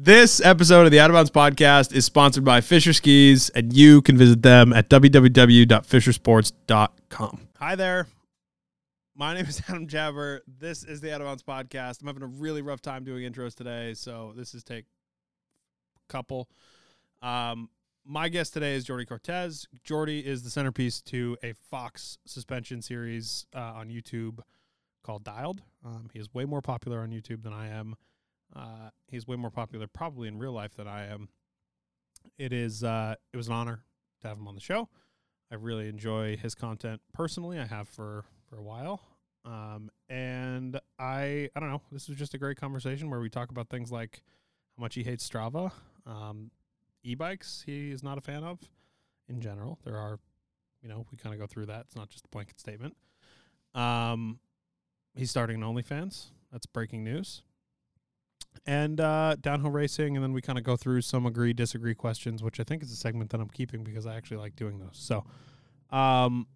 This episode of the Out of Bounds podcast is sponsored by Fischer Skis, and you can visit them at www.fischersports.com. Hi there. My name is Adam Jabber. This is the Out of Bounds podcast. I'm having a really rough time doing intros today, so this is take a couple. Um, my guest today is Jordy Cortez. Jordy is the centerpiece to a Fox suspension series uh, on YouTube called Dialed. Um, he is way more popular on YouTube than I am. Uh, he's way more popular probably in real life than I am. It is uh, it was an honor to have him on the show. I really enjoy his content personally. I have for for a while. Um, and I I don't know. This was just a great conversation where we talk about things like how much he hates Strava, um, e-bikes he is not a fan of in general. There are, you know, we kind of go through that. It's not just a blanket statement. Um, he's starting an OnlyFans. That's breaking news and uh, downhill racing, and then we kind of go through some agree disagree questions, which I think is a segment that I'm keeping because I actually like doing those. So, um,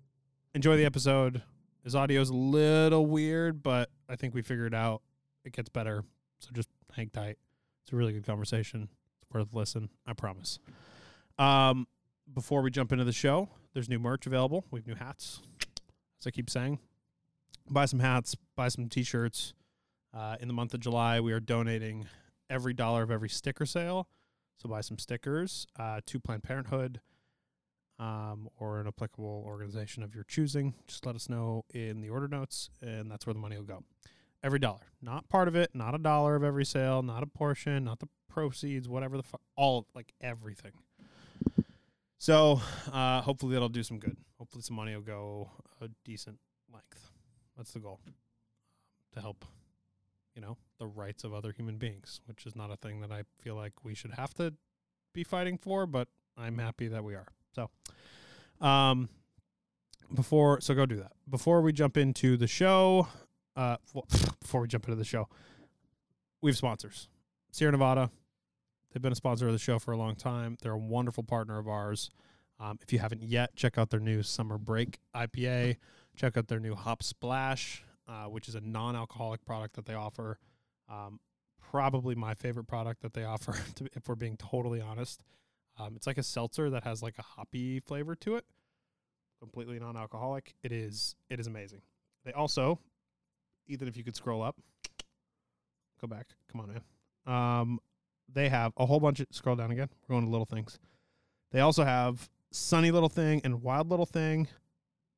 enjoy the episode. His audio is a little weird, but I think we figured out it gets better. So just hang tight. It's a really good conversation. It's worth a listen. I promise. Um, before we jump into the show, there's new merch available. We have new hats, as I keep saying. Buy some hats. Buy some t-shirts uh, in the month of July, we are donating every dollar of every sticker sale. So buy some stickers uh, to Planned Parenthood um, or an applicable organization of your choosing. Just let us know in the order notes, and that's where the money will go. Every dollar, not part of it, not a dollar of every sale, not a portion, not the proceeds, whatever the fuck, all like everything. So uh, hopefully that'll do some good. Hopefully some money will go a decent length. That's the goal to help you know, the rights of other human beings, which is not a thing that I feel like we should have to be fighting for, but I'm happy that we are. So, um, before, so go do that. Before we jump into the show, uh, before we jump into the show, we have sponsors. Sierra Nevada, they've been a sponsor of the show for a long time. They're a wonderful partner of ours. Um, if you haven't yet, check out their new Summer Break IPA. Check out their new Hop Splash uh, which is a non-alcoholic product that they offer. Um, probably my favorite product that they offer, to, if we're being totally honest. Um, it's like a seltzer that has like a hoppy flavor to it, completely non-alcoholic. It is it is amazing. They also, even if you could scroll up, go back. Come on, man. Um, they have a whole bunch of scroll down again. We're going to little things. They also have Sunny Little Thing and Wild Little Thing,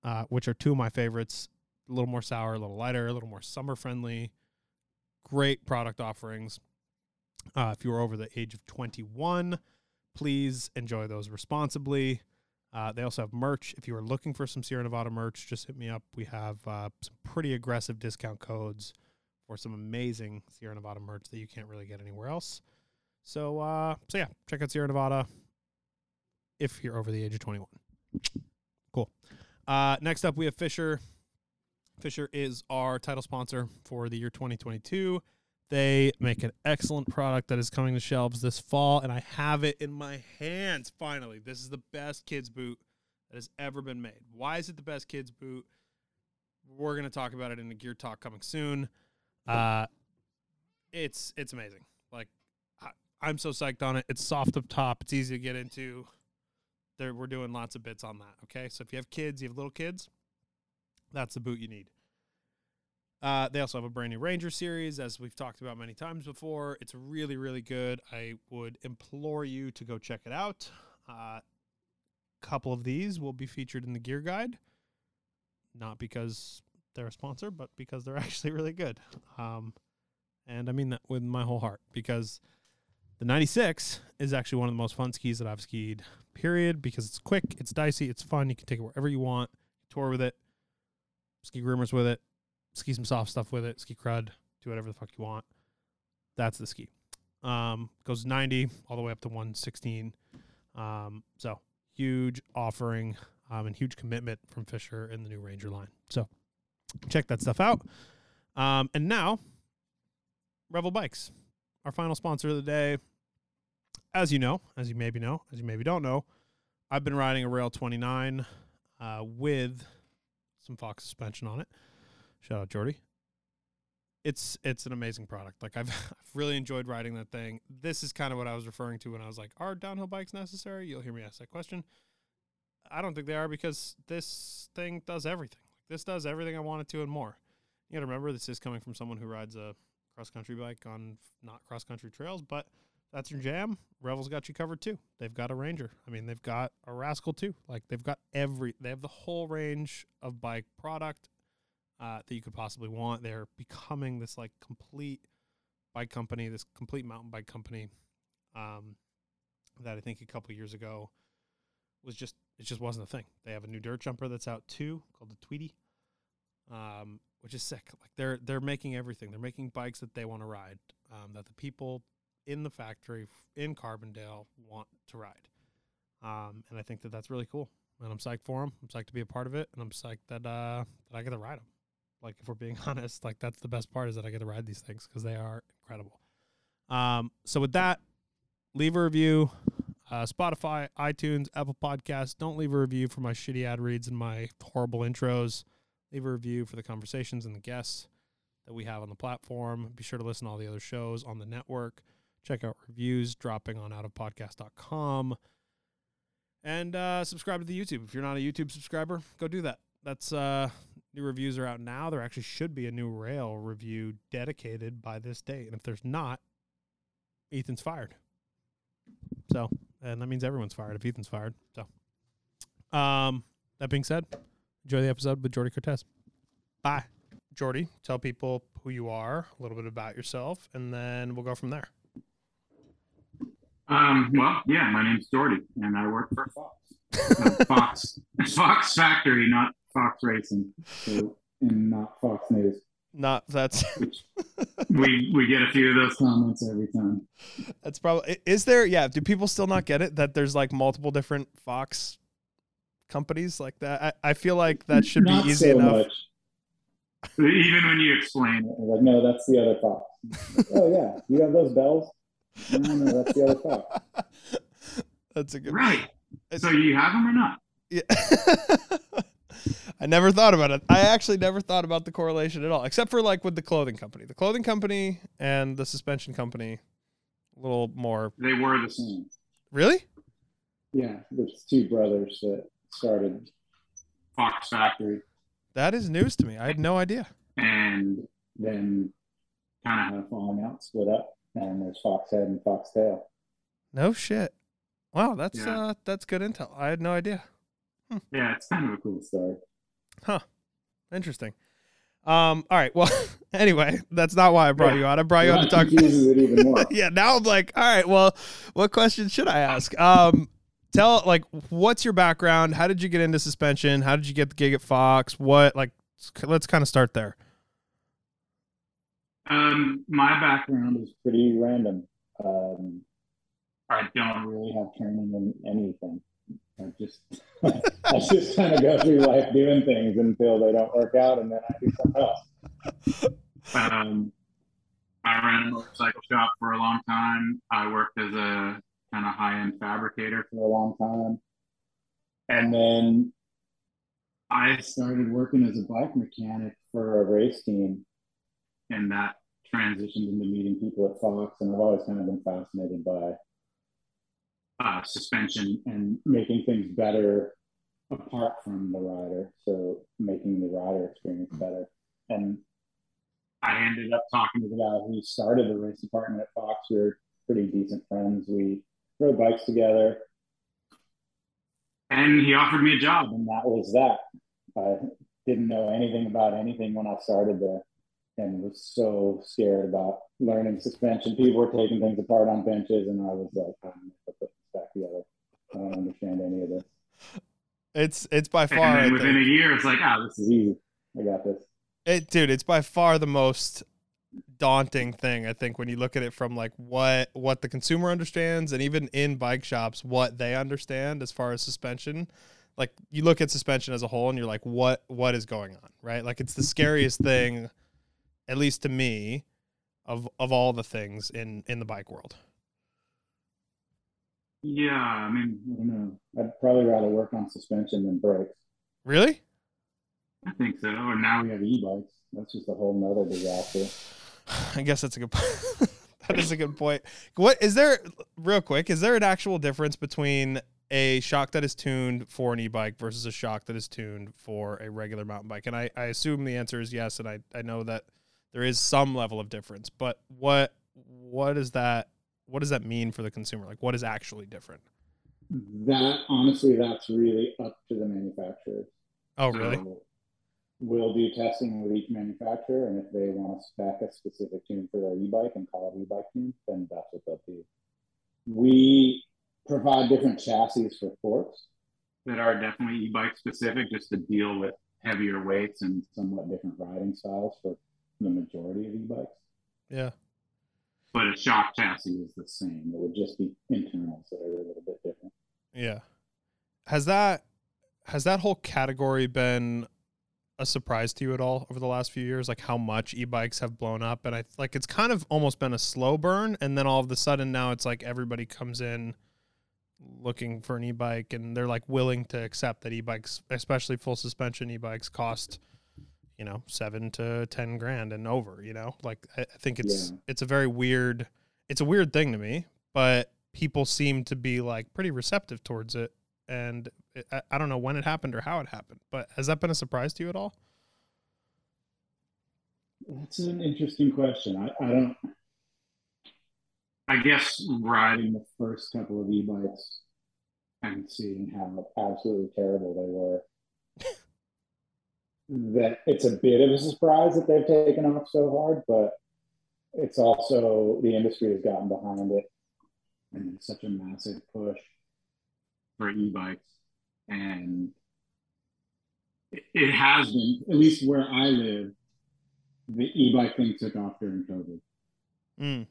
uh, which are two of my favorites a little more sour, a little lighter, a little more summer friendly. Great product offerings. Uh, if you are over the age of 21, please enjoy those responsibly. Uh, they also have merch. If you are looking for some Sierra Nevada merch, just hit me up. We have uh, some pretty aggressive discount codes for some amazing Sierra Nevada merch that you can't really get anywhere else. So, uh, so yeah, check out Sierra Nevada if you're over the age of 21. Cool. Uh, next up, we have Fischer. Fischer is our title sponsor for the year 2022. They make an excellent product that is coming to shelves this fall, and I have it in my hands finally. This is the best kids' boot that has ever been made. Why is it the best kids' boot? We're going to talk about it in a gear talk coming soon. Uh, it's it's amazing. Like I, I'm so psyched on it. It's soft up top. It's easy to get into. There, we're doing lots of bits on that. Okay, so if you have kids, you have little kids that's the boot you need. Uh, they also have a brand new Ranger series, as we've talked about many times before. It's really, really good. I would implore you to go check it out. A uh, couple of these will be featured in the gear guide, not because they're a sponsor, but because they're actually really good. Um, and I mean that with my whole heart because the 96 is actually one of the most fun skis that I've skied, period, because it's quick, it's dicey, it's fun. You can take it wherever you want, tour with it ski groomers with it, ski some soft stuff with it, ski crud, do whatever the fuck you want. That's the ski. Um, goes 90 all the way up to 116. Um, so huge offering um, and huge commitment from Fischer in the new Ranger line. So check that stuff out. Um, and now, Revel Bikes, our final sponsor of the day. As you know, as you maybe know, as you maybe don't know, I've been riding a Rail 29 uh, with some Fox suspension on it. Shout out Jordy. it's it's an amazing product. Like I've I've really enjoyed riding that thing. This is kind of what I was referring to when I was like, are downhill bikes necessary? You'll hear me ask that question. I don't think they are because this thing does everything. Like This does everything I want it to and more. You got to remember this is coming from someone who rides a cross country bike on not cross country trails, but that's your jam. Revel's got you covered too. They've got a Ranger. I mean, they've got a Rascal too. Like they've got every. They have the whole range of bike product uh, that you could possibly want. They're becoming this like complete bike company, this complete mountain bike company. Um, that I think a couple years ago was just it just wasn't a thing. They have a new dirt jumper that's out too called the Tweety, um, which is sick. Like they're they're making everything. They're making bikes that they want to ride, um, that the people in the factory in Carbondale want to ride. Um, and I think that that's really cool. And I'm psyched for them. I'm psyched to be a part of it, and I'm psyched that uh, that I get to ride them. Like if we're being honest, like that's the best part is that I get to ride these things because they are incredible. Um, so with that, leave a review. Uh, Spotify, iTunes, Apple Podcasts. Don't leave a review for my shitty ad reads and my horrible intros. Leave a review for the conversations and the guests that we have on the platform. Be sure to listen to all the other shows on the network. Check out reviews dropping on outofpodcast.com. And uh, subscribe to the YouTube. If you're not a YouTube subscriber, go do that. That's uh, new reviews are out now. There actually should be a new rail review dedicated by this date. And if there's not, Ethan's fired. So, and that means everyone's fired if Ethan's fired. So, um, that being said, enjoy the episode with Jordy Cortez. Bye. Jordy, tell people who you are, a little bit about yourself, and then we'll go from there. Um, well, yeah, my name's Jordy, and I work for Fox. Uh, Fox, Fox Factory, not Fox Racing, so, and not Fox News. Not that's we we get a few of those comments every time. that's probably is there yeah do people still not get it that there's like multiple different fox companies like that i, I feel like that should Not be easy so enough much. Even when you explain it, like, no, that's the other Fox. oh yeah, you have those bells. No, no, that's the other Fox. that's a good Right. So you have them or not? Yeah. I never thought about it. I actually never thought about the correlation at all, except for like with the clothing company. The clothing company and the suspension company, a little more. They were the same. Really? Yeah, there's two brothers that started Fox Factory, That is news to me. I had no idea. and then kind of had a falling out, split up, and there's Fox Head and Fox Tail. No shit. Wow, that's Yeah. uh that's good intel. I had no idea. Yeah, it's kind of a cool story. Huh. Interesting. Um, all right. Well, anyway, that's not why I brought Yeah. you on. I brought you on to talk. confuses it even more. yeah, now I'm like, all right, well, what questions should I ask? Um, tell like what's your background? How did you get into suspension? How did you get the gig at Fox? What like let's kind of start there. Um, my background is pretty random. Um, I don't really have training in anything. I just, I just kind of go through life doing things until they don't work out, and then I do something else. Um, I ran a motorcycle shop for a long time. I worked as a kind of high-end fabricator for a long time, and then I started working as a bike mechanic for a race team and that transitioned into meeting people at Fox. And I've always kind of been fascinated by uh, suspension and making things better apart from the rider. So making the rider experience better. And I ended up talking to the guy who started the race department at Fox. We were pretty decent friends. We rode bikes together. And he offered me a job, and that was that. I didn't know anything about anything when I started there and was so scared about learning suspension. People were taking things apart on benches, and I was like, I'm never put this back together. I don't understand any of this. It's it's by And far then within think- a year, it's like, ah, this is easy. I got this. it dude, it's by far the most daunting thing I think when you look at it from like what what the consumer understands and even in bike shops what they understand as far as suspension like you look at suspension as a whole and you're like what what is going on right like it's the scariest thing at least to me of of all the things in in the bike world Yeah, I mean, I don't know. I'd probably rather work on suspension than brakes. really I think so. Or now we have e-bikes. That's just a whole nother disaster. I guess that's a good point. that is a good point. What is there real quick, is there an actual difference between a shock that is tuned for an e-bike versus a shock that is tuned for a regular mountain bike? And I, I assume the answer is yes, and I, I know that there is some level of difference, but what what is that what does that mean for the consumer? Like what is actually different? That honestly, that's really up to the manufacturer. Oh, really? So we'll do testing with each manufacturer, and if they want to spec a specific tune for their e-bike and call it e-bike tune, then that's what they'll do. We provide different chassis for forks that are definitely e-bike specific, just to deal with heavier weights and somewhat different riding styles for the majority of e-bikes. Yeah. But a shock chassis is the same. It would just be internals that are a little bit different. Yeah. Has that has that whole category been a surprise to you at all over the last few years like how much e-bikes have blown up and i like it's kind of almost been a slow burn and then all of a sudden now it's like everybody comes in looking for an e-bike and they're like willing to accept that e-bikes especially full suspension e-bikes cost you know 7 to 10 grand and over you know like i, I think it's yeah. it's a very weird it's a weird thing to me but people seem to be like pretty receptive towards it and it, I, I don't know when it happened or how it happened, but has that been a surprise to you at all? That's an interesting question. I, I don't. I guess riding the first couple of e-bikes and seeing how absolutely terrible they were, that it's a bit of a surprise that they've taken off so hard, but it's also the industry has gotten behind it. And it's such a massive push for e-bikes. And it has been at least where i live the e-bike thing took off during covid. Mm.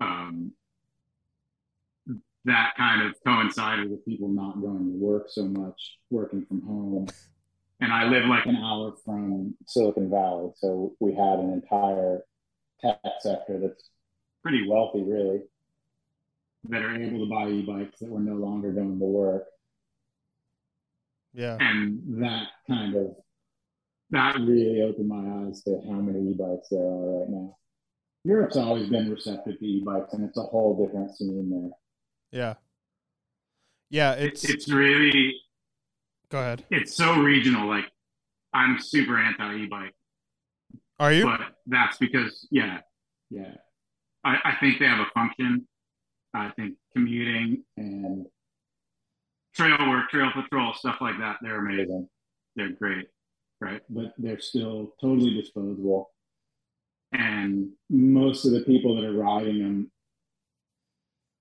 um, that kind of coincided with people not going to work so much working from home and i live like an hour from silicon valley so we had an entire tech sector that's pretty wealthy really that are able to buy e-bikes that were no longer going to work. Yeah. And that kind of that really opened my eyes to how many e-bikes there are right now. Europe's always been receptive to e-bikes and it's a whole different scene there. Yeah. Yeah, it's it's really Go ahead. It's so regional like I'm super anti e-bike. Are you? But that's because yeah. Yeah. I, I think they have a function I think commuting and trail work, trail patrol, stuff like that, they're amazing. They're great, right? But they're still totally disposable. And most of the people that are riding them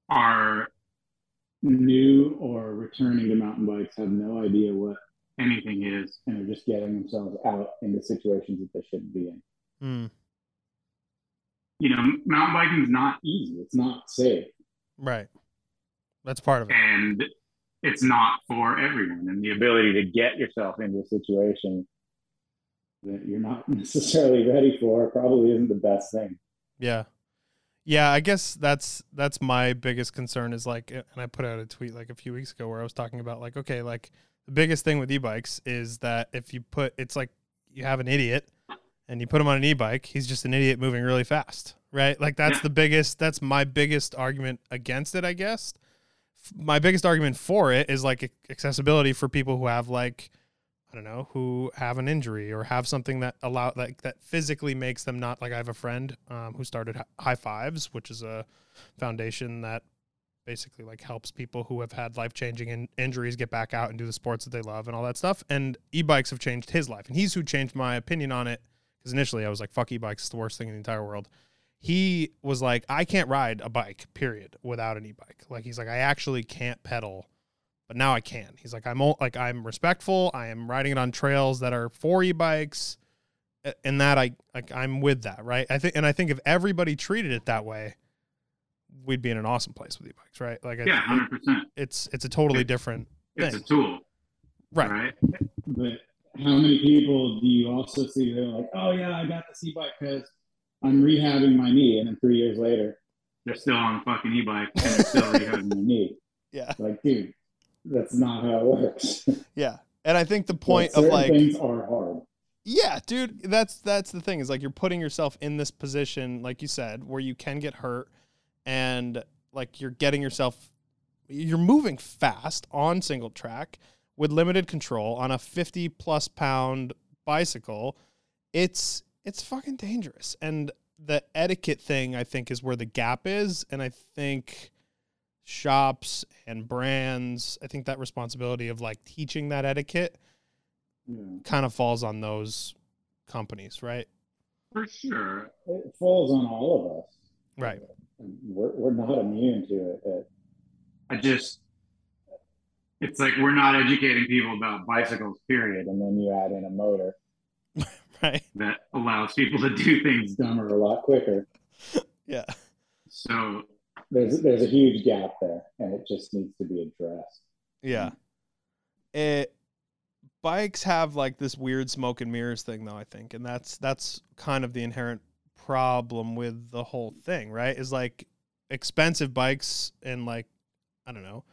are new or returning to mountain bikes, have no idea what anything is, and are just getting themselves out into situations that they shouldn't be in. Mm. You know, mountain biking is not easy. It's not safe. Right. That's part of it. And it's not for everyone. And the ability to get yourself into a situation that you're not necessarily ready for probably isn't the best thing. Yeah. Yeah, I guess that's that's my biggest concern is like and I put out a tweet like a few weeks ago where I was talking about like okay, like the biggest thing with e-bikes is that if you put it's like you have an idiot and you put him on an e-bike, he's just an idiot moving really fast right? Like that's the biggest that's my biggest argument against it, I guess. My biggest argument for it is like accessibility for people who have like I don't know, who have an injury or have something that allow like that physically makes them not like I have a friend um, who started High Fives, which is a foundation that basically like helps people who have had life-changing in- injuries get back out and do the sports that they love and all that stuff. And e-bikes have changed his life, and he's who changed my opinion on it because initially I was like, "Fuck e-bikes, it's the worst thing in the entire world." he was like, I can't ride a bike, period, without an e-bike. Like he's like, I actually can't pedal, but now I can. He's like, I'm like I'm respectful. I am riding it on trails that are for e-bikes, and that I like I'm with that, right? I think, and I think if everybody treated it that way, we'd be in an awesome place with e-bikes, right? Like, yeah, hundred percent. It's it's a totally it's, different. It's thing. a tool, right? Right. But how many people do you also see? They're like, oh yeah, I got this e-bike because I'm rehabbing my knee, and then three years later, they're still on the fucking e-bike and they're still rehabbing their knee. Yeah, like dude, that's not how it works. yeah, And I think the point But of like things are hard. Yeah, dude, that's that's the thing is like you're putting yourself in this position like you said where you can get hurt and like you're getting yourself you're moving fast on single track with limited control on a 50 plus pound bicycle. It's it's fucking dangerous. And the etiquette thing I think is where the gap is and I think shops and brands, I think that responsibility of like teaching that etiquette Yeah. kind of falls on those companies, right? For sure. It falls on all of us. Right. We're, we're not immune to it. it. I just, it's like we're not educating people about bicycles, period, And then you add in a motor Right. that allows people to do things. dumber a lot quicker. Yeah. So, There's there's a huge gap there, and it just needs to be addressed. Yeah. It bikes have like this weird smoke and mirrors thing though, I think. And that's that's kind of the inherent problem with the whole thing, right? Is like expensive bikes and like I don't know.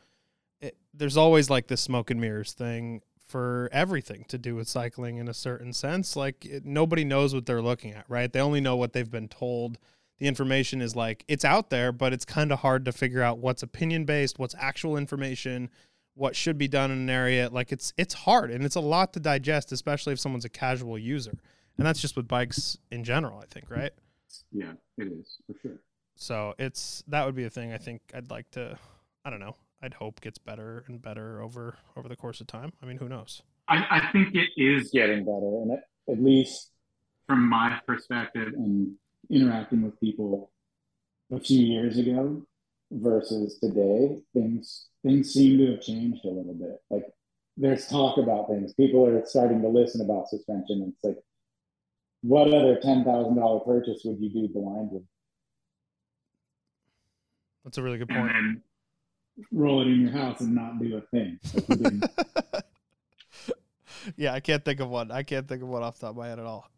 It, there's always like this smoke and mirrors thing for everything to do with cycling in a certain sense. Like it, nobody knows what they're looking at, right? They only know what they've been told. The information is like it's out there, but it's kind of hard to figure out what's opinion based, what's actual information, what should be done in an area. Like it's it's hard and it's a lot to digest, especially if someone's a casual user. And that's just with bikes in general, I think, right? yeah, it is for sure. So it's that would be a thing I think I'd like to I don't know. I'd hope gets better and better over over the course of time. I mean, who knows? I, I think it is, Getting better, and at, at least from my perspective, and interacting with people a few years ago versus today, things things seem to have changed a little bit. Like there's talk about things. People are starting to listen about suspension. It's like, what other ten thousand dollar purchase would you do blindly? That's a really good and point. then Roll it in your house and not do a thing. Like you didn't- yeah, I can't think of one. I can't think of one off the top of my head at all.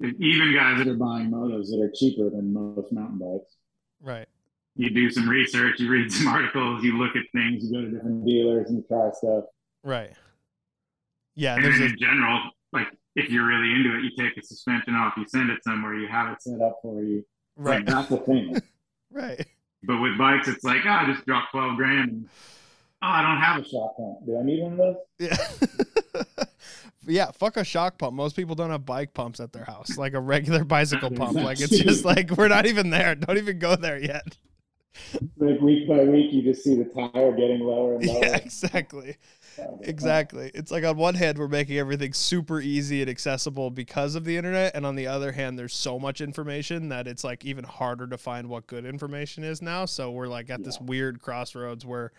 Even guys that are buying motos that are cheaper than most mountain bikes. Right. you do some research, you read some articles, you look at things, You go to different dealers and you try stuff. Right. Yeah, and there's a in general, like if you're really into it, you take the suspension off, you send it somewhere, you have it. Set up for you. right. That's the thing. Right. But with bikes, it's like, oh, I just dropped 12 grand. And, oh, I don't have a pump. Do I need one of those? Yeah. yeah, fuck a shock pump. Most people don't have bike pumps at their house, like a regular bicycle pump. Like it's just like we're not even there. Don't even go there yet. Like week by week, you just see the tire getting lower and lower. Yeah, exactly. Exactly. It's like on one hand we're making everything super easy and accessible because of the internet, and on the other hand there's so much information that it's like even harder to find what good information is now. So we're like at this weird crossroads where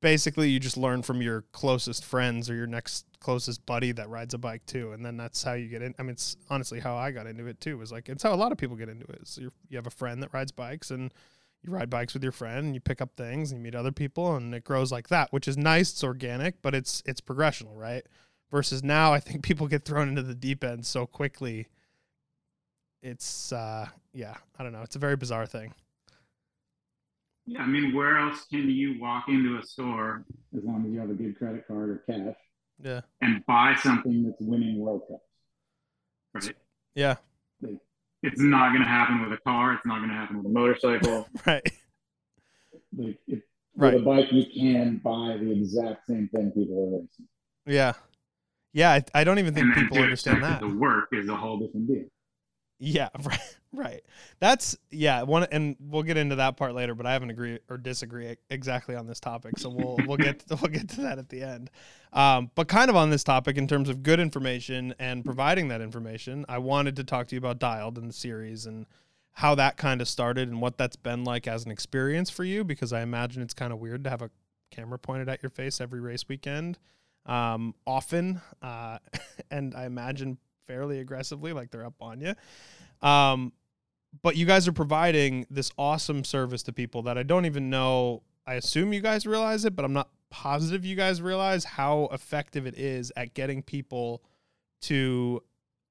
basically you just learn from your closest friends or your next closest buddy that rides a bike too, and then that's how you get in. I mean, it's honestly how I got into it too. Was like it's how a lot of people get into it. you you have a friend that rides bikes and you ride bikes with your friend and you pick up things and you meet other people and it grows like that which is nice it's organic but it's it's progressional right versus now i think people get thrown into the deep end so quickly it's uh yeah i don't know it's a very bizarre thing Yeah, I mean, where else can you walk into a store As long as you have a good credit card or cash, yeah and buy something? that's winning World Cups. Right? yeah It's not going to happen with a car. It's not going to happen with a motorcycle. right Like if, right with a bike, you can buy the exact same thing people are racing. yeah yeah I, I don't even think people understand that The work is a whole different. Different deal. Yeah, right. Right. That's yeah, one and we'll get into that part later, but I haven't agree or disagree exactly on this topic. So we'll we'll get to, we'll get to that at the end. Um, but kind of on this topic in terms of good information and providing that information, I wanted to talk to you about Dialed in the series and how that kind of started and what that's been like as an experience for you because I imagine it's kind of weird to have a camera pointed at your face every race weekend um, often uh, and I imagine fairly aggressively like they're up on you. Um, but you guys are providing this awesome service to people that I don't even know. I assume you guys realize it, but I'm not positive you guys realize how effective it is at getting people to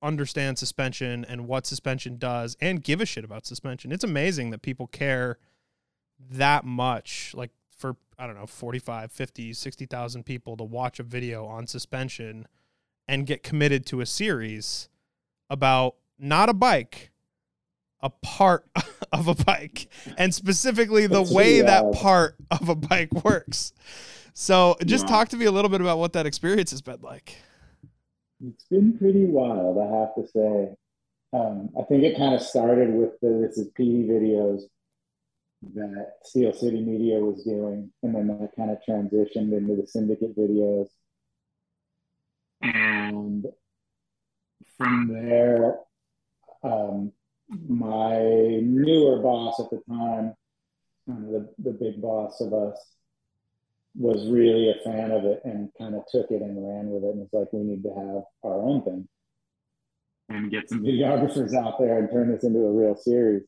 understand suspension and what suspension does and give a shit about suspension. It's amazing that people care that much, like for I don't know 45, 50, 60,000 people to watch a video on suspension and get committed to a series about not a bike, a part of a bike, and specifically the That's way that part of a bike works. So, just Yeah. talk to me a little bit about what that experience has been like. It's been pretty wild, I have to say. Um, I think it kind of started with the This Is PD videos that Steel City Media was doing, and then that kind of transitioned into the Syndicate videos. And from there, um, my newer boss at the time, kind of the, the big boss of us, was really a fan of it and kind of took it and ran with it. And it's like, we need to have our own thing. and get Some videographers out there and turn this into a real series.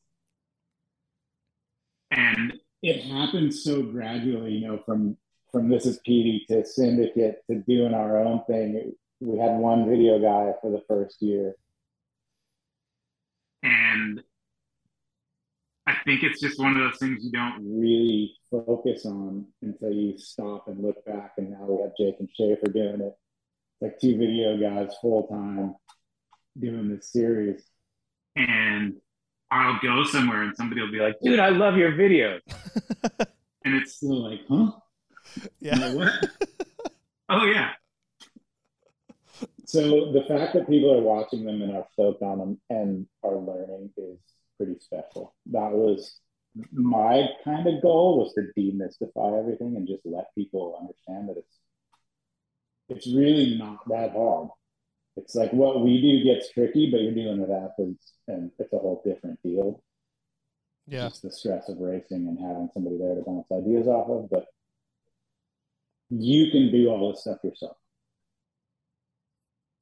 and It happened so gradually, you know, from from this is PD to Syndicate to doing our own thing. We had one video guy for the first year. and I think it's just one of those things you don't really focus on until you stop and look back. And now we have Jake and Schaefer doing it. Like two video guys full time doing this series. and I'll go somewhere and somebody will be like, dude, I love your videos. and it's Still like, huh? Yeah. You know what? oh yeah. So the fact that people are watching them and are stoked on them and are learning is pretty special. That was my kind of goal was to demystify everything and just let people understand that it's it's really not that hard. It's like what we do gets tricky, but you're dealing with athletes and it's a whole different deal. Yeah. Just the stress of racing and having somebody there to bounce ideas off of, but you can do all this stuff yourself.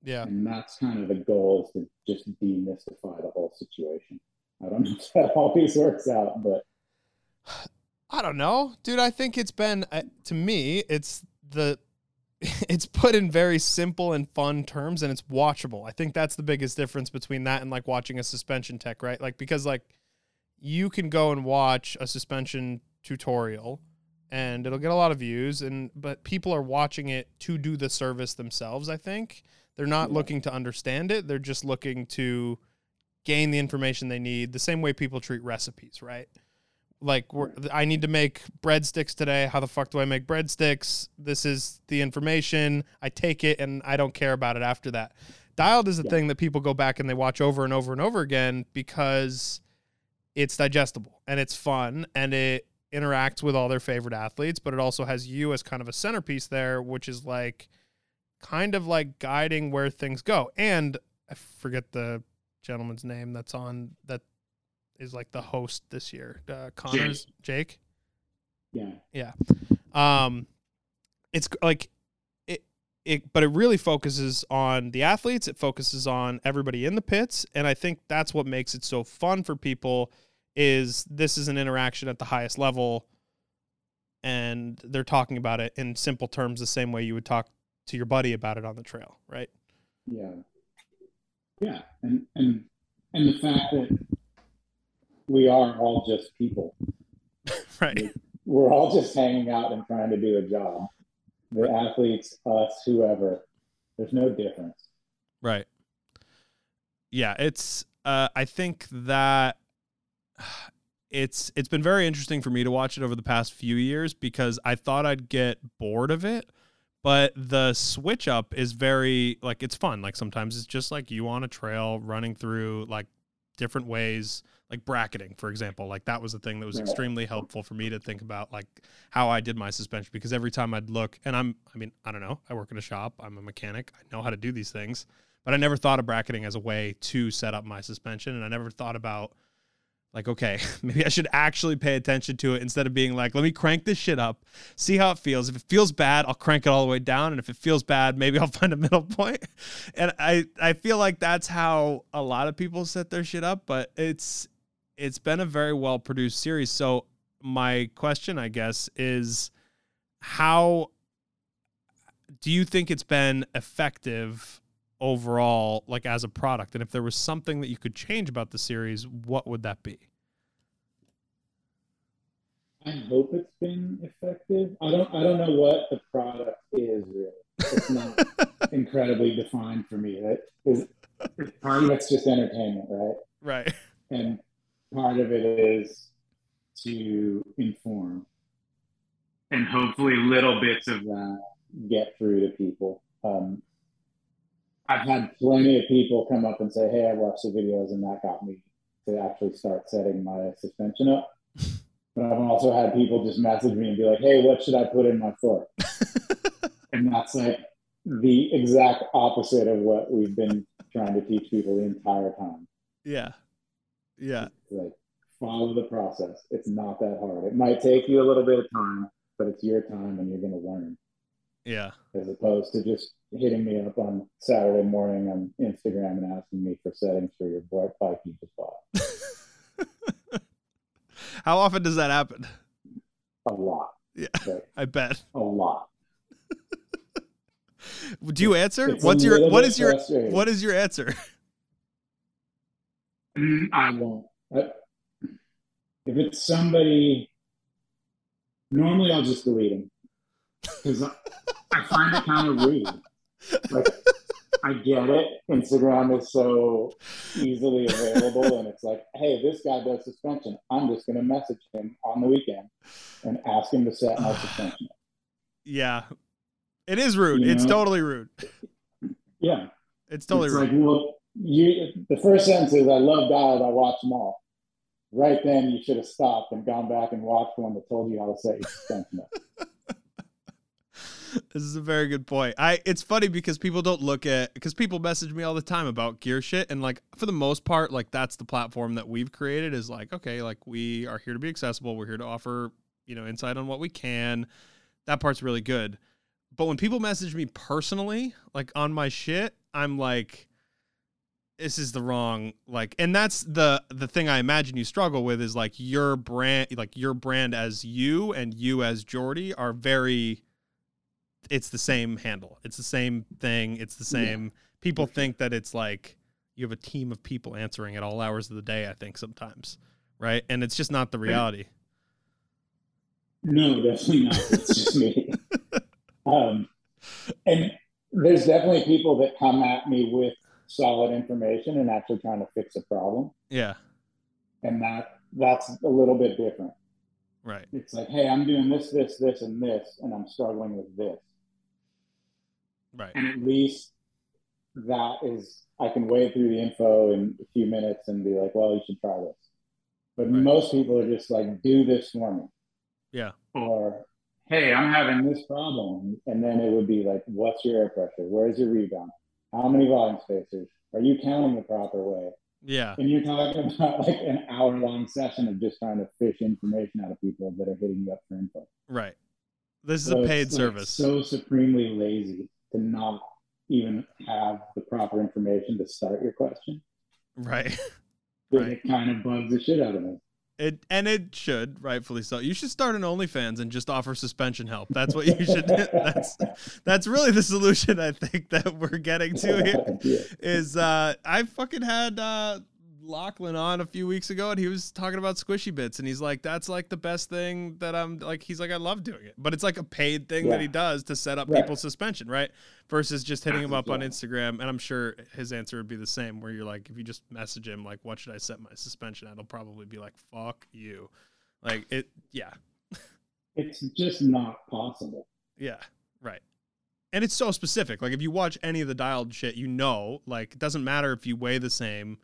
Yeah. And that's kind of the goal is to just demystify the whole situation. I don't know if that always works out, but I don't know, dude. I think it's been uh, to me, it's the it's put in very simple and fun terms, and it's watchable. I think that's the biggest difference between that and like watching a suspension tech, right? Like because like you can go and watch a suspension tutorial, and it'll get a lot of views, and but people are watching it to do the service themselves. I think they're not Yeah. looking to understand it; they're just looking to gain the information they need. The same way people treat recipes, right? like we're, I need to make breadsticks today. How the fuck do I make breadsticks? This is the information. I take it and I don't care about it after that. Dialed is a Yeah. thing that people go back and they watch over and over and over again because it's digestible and it's fun and it interacts with all their favorite athletes, but it also has you as kind of a centerpiece there, which is like kind of like guiding where things go. And I forget the gentleman's name that's on that is like the host this year. Uh, Connors Jake. yeah. Yeah. Um, it's like it, it, but it really focuses on the athletes. It focuses on everybody in the pits, and I think that's what makes it so fun for people. Is this is an interaction at the highest level, and they're talking about it in simple terms, the same way you would talk to your buddy about it on the trail, right? Yeah. Yeah. And and and the fact that we are all just people. Right. We're all just hanging out and trying to do a job. The athletes, us, whoever, there's no difference. Right. Yeah, it's uh I think that it's it's been very interesting for me to watch it over the past few years because I thought I'd get bored of it, but the switch up is very like it's fun. Like sometimes it's just like you on a trail running through like different ways like bracketing for example like that was the thing that was extremely helpful for me to think about like how i did my suspension because every time i'd look and i'm i mean i don't know i work in a shop i'm a mechanic i know how to do these things but i never thought of bracketing as a way to set up my suspension and i never thought about like okay maybe i should actually pay attention to it instead of being like let me crank this shit up see how it feels. If it feels bad i'll crank it all the way down and if it feels bad maybe i'll find a middle point. And i i feel like that's how a lot of people set their shit up but it's it's been a very well produced series. So my question i guess is how do you think it's been effective overall like as a product and if there was something that you could change about the series what would that be I hope it's been effective. I don't. I don't know what the product is really. It's not incredibly defined for me. That is part of it's just entertainment, right? Right. And part of it is to inform, and hopefully little bits of that get through to people. Um, I've had plenty of people come up and say, "Hey, I watched the videos, and that got me to actually start setting my suspension up." But I've also had people just message me and be like, "Hey, what should I put in my foot?" and that's like the exact opposite of what we've been trying to teach people the entire time. Yeah. Yeah. Like follow the process. It's not that hard. It might take you a little bit of time, but it's your time and you're going to learn. Yeah. As opposed to just hitting me up on Saturday morning on Instagram and asking me for settings for your bike you just bought. How often does that happen? A lot. Yeah. I bet. A lot. Do you answer? It's What's your what is your what is your answer? Mm, I won't. I, if it's somebody, normally I'll just delete them because I, I find it kind of rude. Like I get it. Instagram is so easily available, and it's like, hey, this guy does suspension. I'm just going to message him on the weekend and ask him to set my suspension. Yeah, it is rude. You it's know? totally rude. Yeah, it's totally it's rude. Like, well, you. The first sentence is, "I love dials. I watch them all." Right then, you should have stopped and gone back and watched one that told you how to set your suspension. this is a very good point. I it's funny because people don't look at because people message me all the time about gear shit and like for the most part like that's the platform that we've created is like okay like we are here to be accessible. We're here to offer, you know, insight on what we can. That part's really good. But when people message me personally like on my shit, I'm like this is the wrong like and that's the the thing i imagine you struggle with is like your brand like your brand as you and you as jordy are very it's the same handle. It's the same thing. It's the same. Yeah. People think that it's like you have a team of people answering at all hours of the day. I think sometimes, right? And it's just not the reality. No, definitely not. It's just me. um, and there's definitely people that come at me with solid information and actually trying to fix a problem. Yeah. And that that's a little bit different. Right. It's like, hey, I'm doing this, this, this, and this, and I'm struggling with this. Right. And at least that is, I can wade through the info in a few minutes and be like, well, you should try this. But right. most people are just like, do this for me. Yeah. Or, hey, I'm having this problem. And then it would be like, what's your air pressure? Where's your rebound? How many volume spacers? Are you counting the proper way? Yeah. And you're talking about like an hour long session of just trying to fish information out of people that are hitting you up for info. Right. This is so a paid service. Like so supremely lazy to not even have the proper information to start your question. Right. right. It kind of bugs the shit out of me. It and it should, rightfully so. You should start an OnlyFans and just offer suspension help. That's what you should. that's that's really the solution I think that we're getting to here. Is uh, I fucking had uh, Lachlan on a few weeks ago and he was talking about squishy bits and he's like, that's like the best thing that I'm like, he's like, I love doing it. But it's like a paid thing yeah. that he does to set up right. people's suspension, right? Versus just hitting him up on Instagram. And I'm sure his answer would be the same where you're like, if you just message him, like, what should I set my suspension at? He'll probably be like, fuck you. Like it, yeah. it's just not possible. Yeah, right and it's so specific. Like if you watch any of the dialed shit, you know, like it doesn't matter if you weigh the same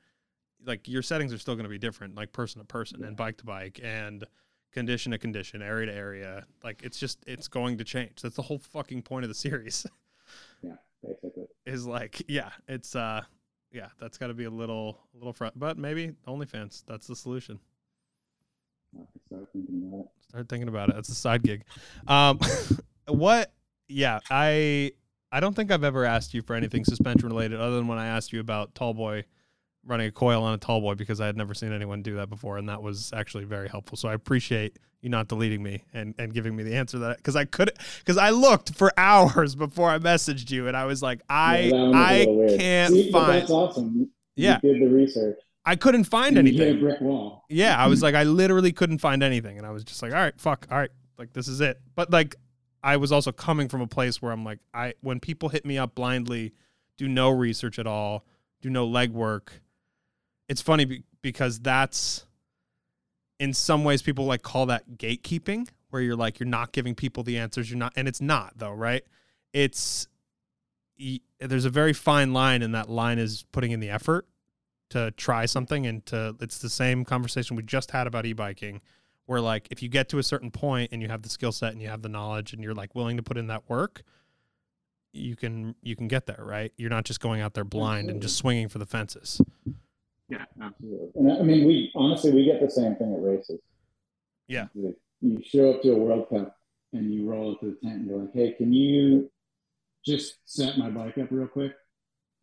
like your settings are still going to be different, like person to person yeah. and bike to bike and condition to condition, area to area. Like it's just it's going to change. That's the whole fucking point of the series. Yeah, basically. Is like yeah, it's uh yeah, that's got to be a little a little front, but maybe OnlyFans. That's the solution. Start thinking about it. Start thinking about it. That's a side gig. Um, what? Yeah, I I don't think I've ever asked you for anything suspension related, other than when I asked you about Tallboy running a coil on a tall boy because I had never seen anyone do that before, and that was actually very helpful. So I appreciate you not deleting me and, and giving me the answer that because I could because I looked for hours before I messaged you, and I was like, I yeah, I can't See, find. That's awesome. yeah, you did the research. I couldn't find And you hit a anything. brick wall. Yeah, I was like, I literally couldn't find anything, and I was just like, all right, fuck, all right, like this is it. But like, I was also coming from a place where I'm like, I when people hit me up blindly, do no research at all, do no legwork. It's funny be- because that's in some ways people like call that gatekeeping, where you're like you're not giving people the answers, you're not, and it's not though, right? It's y- there's a very fine line, and that line is putting in the effort to try something and to it's the same conversation we just had about e-biking where like if you get to a certain point and you have the skill set and you have the knowledge and you're like willing to put in that work you can you can get there right? You're not just going out there blind and just mm-hmm. swinging for the fences Yeah, absolutely. And I mean, we honestly we get the same thing at races. Yeah. You show up to a World Cup and you roll up to the tent and you're like, "Hey, can you just set my bike up real quick?"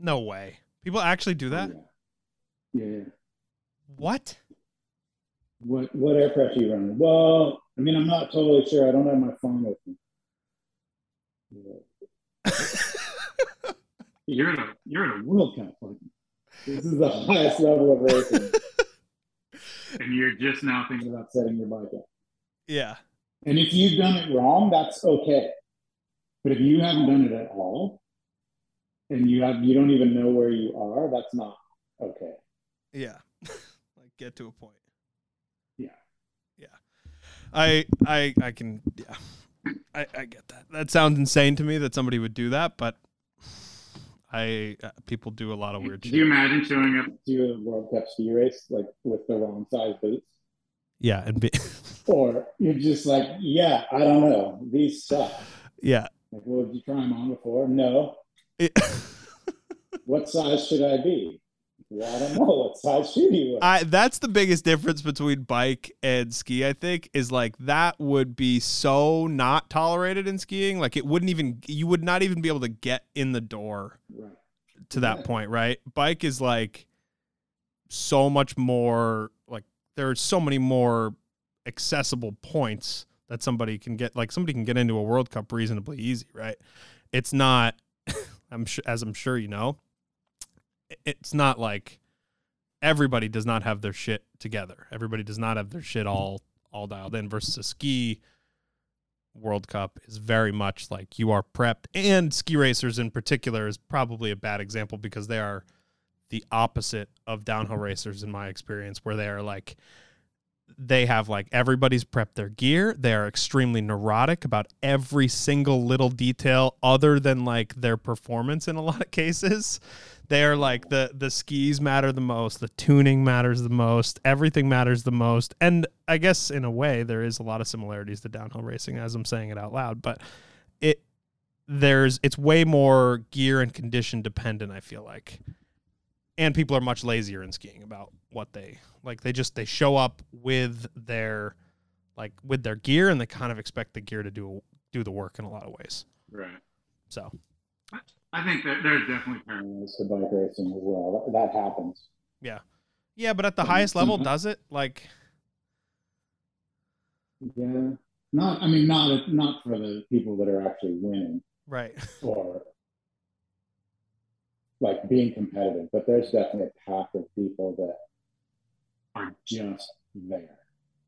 no way people actually do that oh, Yeah. Yeah. yeah. what What what air pressure you running? Well, I mean, I'm not totally sure. I don't have my phone with me. Yeah. You're in a you're at a World Cup. Like, this is the highest level of racing. and you're just now thinking Thinking about setting your bike up. yeah And if you've done it wrong, that's okay. But if you haven't done it at all, and you have you don't even know where you are, that's not okay. yeah like get to a point Yeah. yeah i i i can yeah i i get that that sounds insane to me that somebody would do that but i uh, people do a lot of weird shit you imagine showing up? to a World Cup ski race like with the wrong size boots, yeah and be or you're just like, yeah, I don't know, these suck. yeah Like, well, did you try them on before? No. It- What size should I be? Well, I don't know. What size should you wear? I that's the biggest difference between bike and ski. I think is like that would be so not tolerated in skiing. Like it wouldn't even you would not even be able to get in the door right. to that Yeah. point, right? Bike is like so much more like there are so many more accessible points that somebody can get like somebody can get into a World Cup reasonably easy, right? It's not I'm sure as I'm sure you know, it's not like everybody does not have their shit together. Everybody does not have their shit mm-hmm. all all dialed in versus a ski World Cup is very much like you are prepped, and ski racers in particular is probably a bad example because they are the opposite of downhill mm-hmm. racers in my experience, where they are like they have like everybody's prepped their gear. They are extremely neurotic about every single little detail other than like their performance in a lot of cases. They are like the the skis matter the most, the tuning matters the most, everything matters the most. And I guess in a way there is a lot of similarities to downhill racing as I'm saying it out loud, but it there's it's way more gear and condition dependent, I feel like. And people are much lazier in skiing about what they like they just they show up with their like with their gear and they kind of expect the gear to do do the work in a lot of ways. Right. So I think that there's definitely parallels. To bike racing as well. That, that happens. yeah, yeah, but at the highest level, does it? Like Yeah. Not. I mean, not not for the people that are actually winning right. or like being competitive, but there's definitely a pack of people that are just there,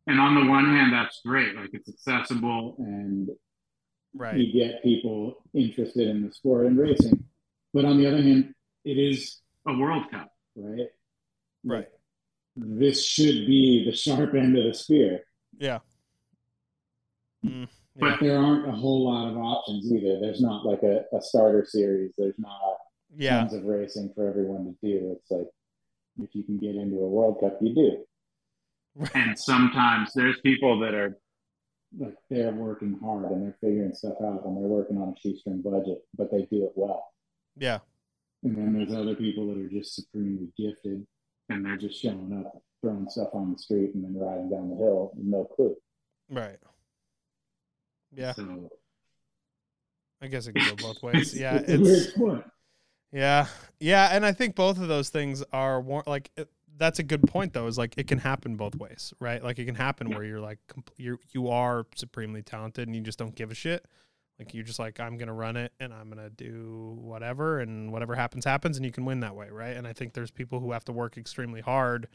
And on the one hand, that's great. Like it's accessible. and Right. you get people interested in the sport and racing. But on the other hand, it is A World Cup. right. Right. This should be the sharp end of the spear, Yeah. Mm, but there aren't a whole lot of options either. There's not like a, a starter series. There's not Yeah. tons of racing for everyone to do. It's like if you can get into a World Cup, you do. And sometimes there's people that are Like they're working hard and they're figuring stuff out and they're working on a shoestring budget, but they do it well. Yeah. And then there's other people that are just supremely gifted and they're just showing up, throwing stuff on the street, and then riding down the hill with no clue. Right. Yeah. So I guess it could go both ways. Yeah. it's, It's yeah. Yeah, and I think both of those things are war- like it, that's a good point though. Is like it can happen both ways, right? Like it can happen where you're like you're you are supremely talented and you just don't give a shit, Like you're just like I'm gonna run it and I'm gonna do whatever and whatever happens happens and you can win that way, right? And I think there's people who have to work extremely hard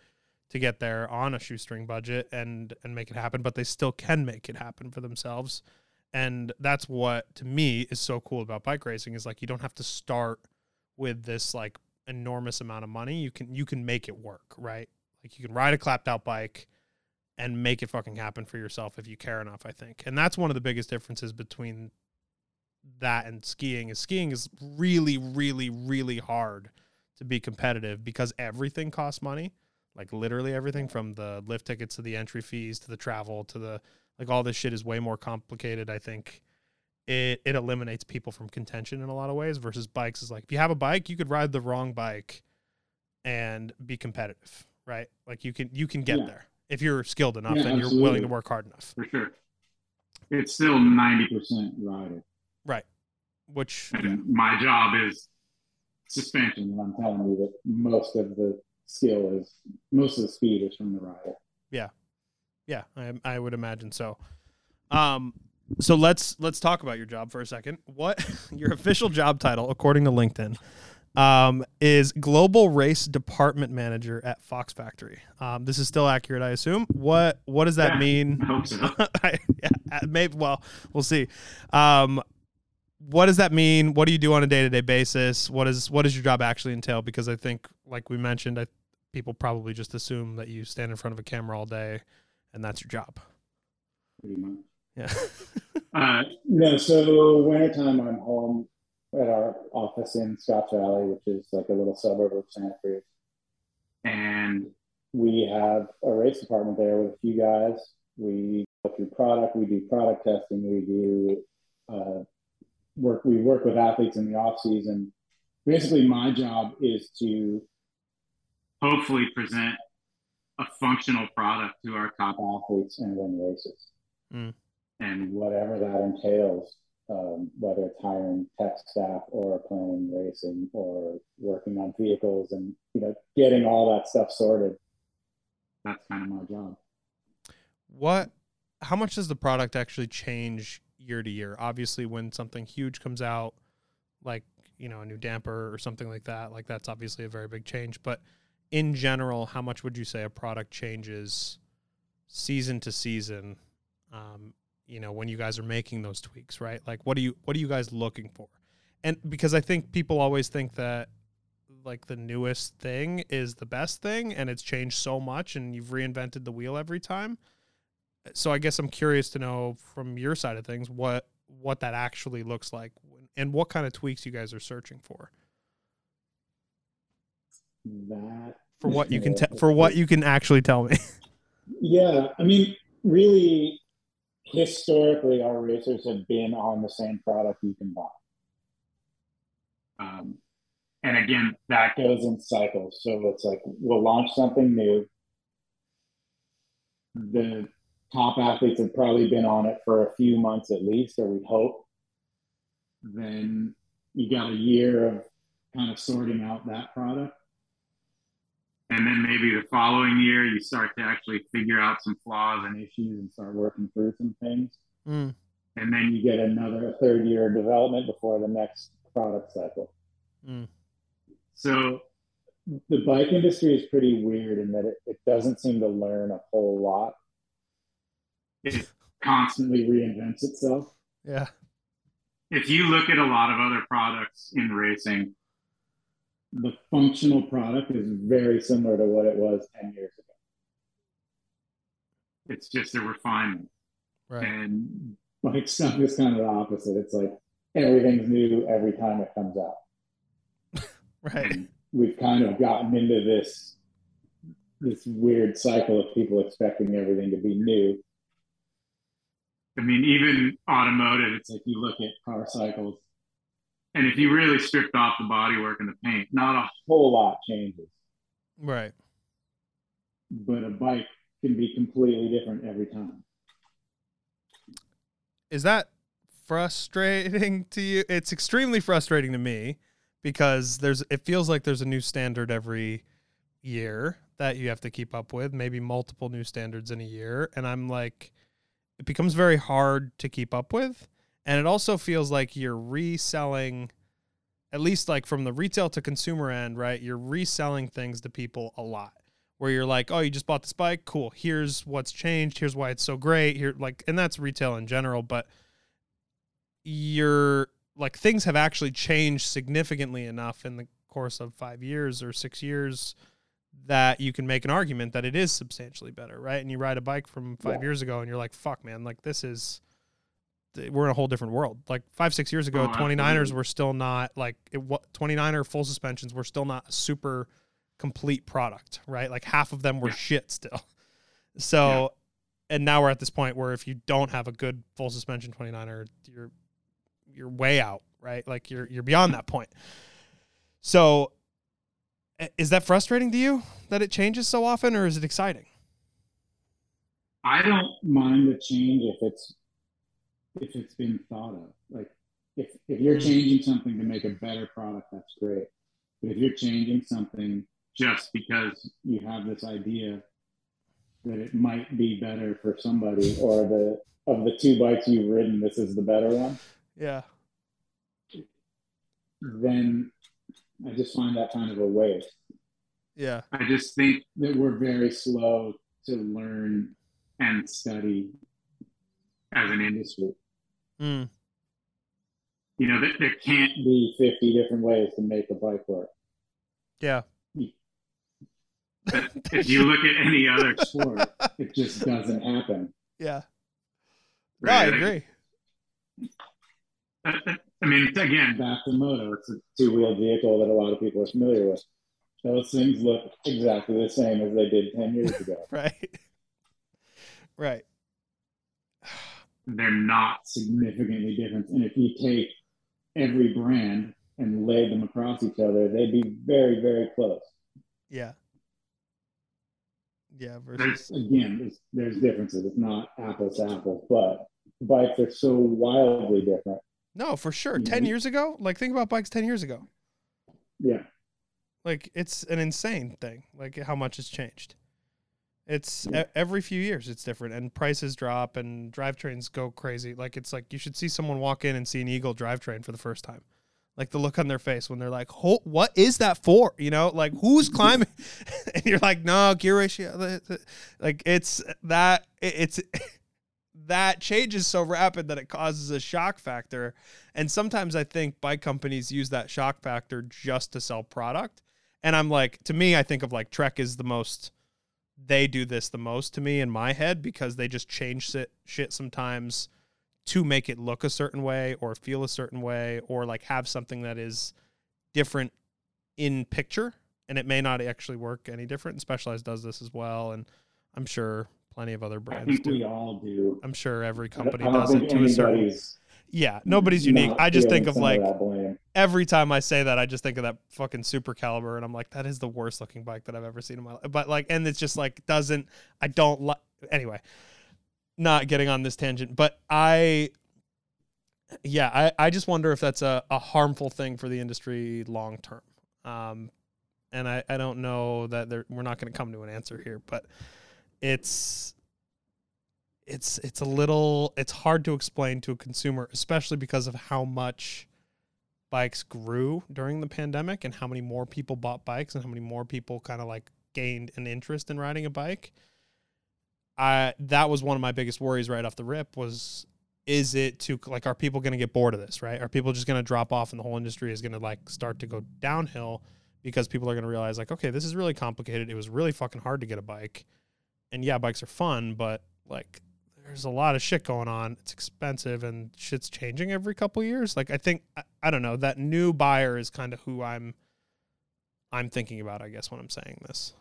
to get there on a shoestring budget and and make it happen, but they still can make it happen for themselves. And that's what to me is so cool about bike racing is like you don't have to start with this like enormous amount of money. You can you can make it work, right? Like you can ride a clapped out bike and make it fucking happen for yourself if you care enough, I think. And that's one of the biggest differences between that and skiing is skiing is really really really hard to be competitive because everything costs money like literally everything from the lift tickets to the entry fees to the travel to the like all this shit is way more complicated i think it it eliminates people from contention in a lot of ways versus bikes is like if you have a bike you could ride the wrong bike and be competitive right like you can you can get Yeah. there if you're skilled enough Yeah, and you're willing to work hard enough for sure. It's still 90%. percent rider. right which And my job is suspension. And I'm telling you that most of the skill is most of the speed is from the rider. Yeah yeah, I, I would imagine so. Um, so let's let's talk about your job for a second. What your official job title, according to LinkedIn, um, is Global Race Department Manager at Fox Factory. Um, this is still accurate, I assume. What what does that Yeah. mean? I hope so. I, yeah, uh, maybe. Well, we'll see. Um, what does that mean? What do you do on a day to day basis? What is what does your job actually entail? Because I think, like we mentioned, I, people probably just assume that you stand in front of a camera all day, and that's your job. Pretty much. Yeah. Uh, No, so wintertime I'm home at our office in Scotts Valley, which is like a little suburb of Santa Cruz. and We have a race department there with a few guys. We go through product, we do product testing, we do uh, work. We work with athletes in the off season. Basically, my job is to hopefully present a functional product to our top athletes and win races. Mm. And whatever that entails, um, whether it's hiring tech staff or planning racing or working on vehicles and you know getting all that stuff sorted. that's kind of my job. What? How much does the product actually change year to year? Obviously, when something huge comes out, like you know a new damper or something like that, like that's obviously a very big change. But in general, how much would you say a product changes season to season? Um, you know, when you guys are making those tweaks, right? Like, what do you what are you guys looking for? And because I think people always think that like the newest thing is the best thing and it's changed so much and you've reinvented the wheel every time so i guess i'm curious to know from your side of things what what that actually looks like and what kind of tweaks you guys are searching for That for what you can te- for what you can actually tell me Yeah, I mean, really, historically, our racers have been on the same product you can buy. Um, and again, that goes in cycles, so it's like we'll launch something new. The top athletes have probably been on it for a few months at least, or we hope. Then you got a year of kind of sorting out that product. And then maybe the following year you start to actually figure out some flaws and issues and start working through some things. mm, And then you get another third year of development before the next product cycle. mm, so The bike industry is pretty weird in that it, it doesn't seem to learn a whole lot, it constantly reinvents itself. yeah if you look at a lot of other products in racing, The functional product is very similar to what it was 10 years ago. it's just a refinement. right And Bike stuff is kind of the opposite. It's like everything's new every time it comes out. right and We've kind of gotten into this this weird cycle of people expecting everything to be new. I mean, even automotive, It's like you look at car cycles, and if you really stripped off the bodywork and the paint, not a whole lot changes, right. But a bike can be completely different every time. is that frustrating to you? It's extremely frustrating to me because there's it feels like there's a new standard every year that you have to keep up with maybe multiple new standards in a year. And i'm like it becomes very hard to keep up with And it also feels like you're reselling at least like from the retail to consumer end, right? You're reselling things to people a lot. Where you're like, "Oh, you just bought this bike? Cool. Here's what's changed. Here's why it's so great." Here like and that's retail in general, but you're like things have actually changed significantly enough in the course of 5 years or 6 years that you can make an argument that it is substantially better, right? And you ride a bike from 5 Yeah. years ago and you're like, "Fuck, man, like this is we're in a whole different world. Like five, six years ago, Oh, 29ers absolutely. were still not like it, what 29er full suspensions were still not a super complete product, right? Like half of them were Yeah. shit still. So, and now we're at this point where if you don't have a good full suspension 29er, you're you're way out, right? Like you're you're beyond that point. So, is that frustrating to you that it changes so often, or is it exciting? I don't mind the change if it's if it's been thought of. Like if if you're Mm. changing something to make a better product, that's great. But if you're changing something just because you have this idea that it might be better for somebody, or the of the two bikes you've ridden, this is the better one, Yeah. then I just find that kind of a waste. Yeah. I just think That we're very slow to learn and study as an industry. Mm. you know, there, there can't Be 50 different ways to make a bike work. Yeah. if you look at any other Sport, it just doesn't happen. Yeah. No, I Right. agree. I I mean, again, Back to moto, it's a two-wheeled vehicle that a lot of people are familiar with. Those things look exactly the same as they did 10 years ago. Right. right. They're not. Significantly different. And if you take every brand and lay them across each other, they'd be very, very close. Yeah. Yeah. Versus. There's Again, there's, there's differences. It's not apples to apples, but bikes are so wildly different. No, for sure. Mhm. 10 years ago, like think about bikes 10 years ago. Yeah. Like it's an insane thing, like how much has changed. It's e- every few years it's different and prices drop and drivetrains go crazy. Like it's like you should see someone walk in and see an Eagle drivetrain for the first time. Like the look on their face when they're like, "What is that for?" You know, like who's climbing? and you're like, "No, gear ratio." the- the-" Like it's that it's that change is so rapid that it causes a shock factor. And sometimes I think bike companies use that shock factor just to sell product. And I'm like, to me, I think of like Trek is the most, they do this the most to me in my head because they just change shit, sometimes to make it look a certain way or feel a certain way or like have something that is different in picture. And it may not actually work any different. And Specialized does this as well. And I'm sure plenty of other I brands think do. we all do. I'm sure every company does it to a certain. Yeah, nobody's unique. not I just think of like every time I say that, I just think of that fucking Supercaliber, and I'm like, that is the worst looking bike that I've ever seen in my life. But like, and it's just like doesn't. I don't like. Anyway, not getting on this tangent, but I. Yeah, I, I just wonder if that's a, a harmful thing for the industry long term. Um, and I, I don't know that there, we're not going to come to an answer here, but it's it's it's a little it's hard to explain to a consumer, especially because of how much bikes grew during the pandemic and how many more people bought bikes and how many more people kind of like gained an interest in riding a bike. I that was one of my biggest worries right off the rip was is it too like are people going to get bored of this, right? Are people just going to drop off and the whole industry is going to like start to go downhill because people are going to realize like okay, this is really complicated. It was really fucking hard to get a bike. And yeah, bikes are fun, but like there's a lot of shit going on. It's expensive and shit's changing every couple years. Like I think I, I don't know, that new buyer is kind of who I'm I'm thinking about, I guess, when I'm saying this.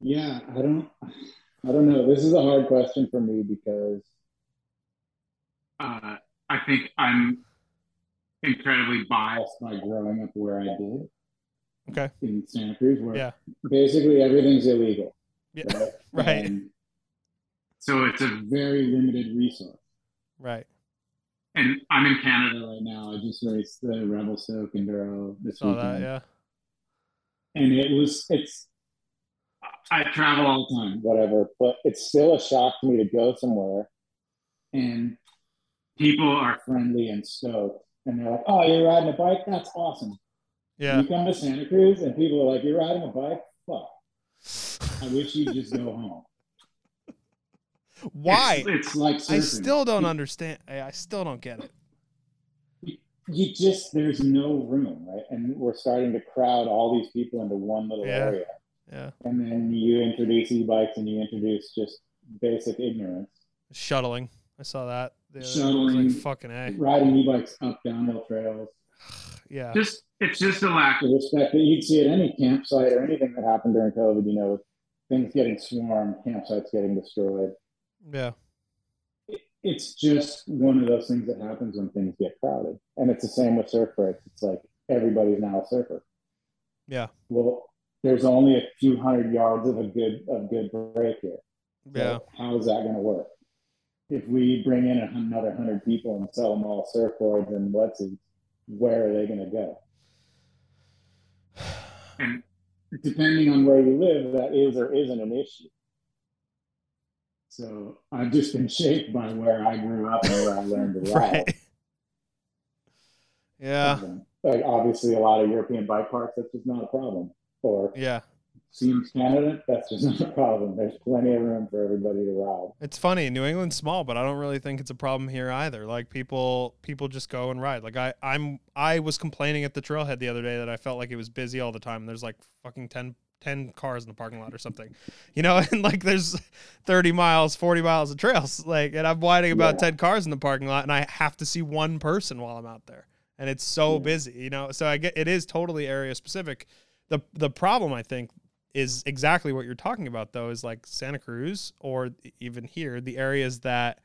Yeah, I don't, I don't know. This is a hard question for me because Uh, I think I'm incredibly biased. by growing up where I did Okay. in Santa Cruz, where Yeah. basically everything's illegal. Yeah. Right. Right. So it's a, very limited resource. Right. and I'm in Canada. Right now. I just raced the Rebel Stoke Enduro this Saw weekend, that, yeah. and it was it's I travel all the time. whatever, but it's still a shock to me to go somewhere and people are friendly and stoked, and they're like, "Oh, you're riding a bike? That's awesome." Yeah. You come to Santa Cruz, and people are like, "You're riding a bike? Fuck! I wish you'd just go home." Why? It's, It's like I still don't understand. I still don't get it. you just there's no room, right? And we're starting to crowd all these people into one little Yeah. area, Yeah. and then you introduce e-bikes and you introduce just basic ignorance. Shuttling. I saw that. The other- I was Shuttling. like, fucking A. Riding e-bikes up downhill trails. Yeah. just it's just a lack of respect that you'd see at any campsite or anything that happened during COVID, you know, things getting swarmed, campsites getting destroyed. Yeah. It's just one of those things that happens when things get crowded. And it's the same with surf breaks. It's like everybody's now a surfer. Yeah. Well, there's only a few hundred yards of a good of good break here. So Yeah. How is that going to work? If we bring in another hundred people and sell them all surfboards and wetsuits, where are they going to go? and Depending on where you live, that is or isn't an issue. So I've just been shaped by where I grew up and where I learned to ride. Right. Yeah. Um, like obviously, a lot of European bike parks, that's just not a problem. Or Yeah. Seems Canada, that's just not a problem. There's plenty of room for everybody to ride. It's funny. New England's small, but I don't really think it's a problem here either. Like people, people just go and ride. Like I, I'm, I was complaining at the trailhead the other day that I felt like it was busy all the time. There's like fucking 10, 10 cars in the parking lot or something, you know. And like there's thirty miles, forty miles of trails. Like, and I'm whining about Yeah. ten cars in the parking lot, and I have to see one person while I'm out there, and it's so Yeah. busy, you know. So I get it is totally area specific. The the problem I think is exactly what you're talking about though is like Santa Cruz or even here the areas that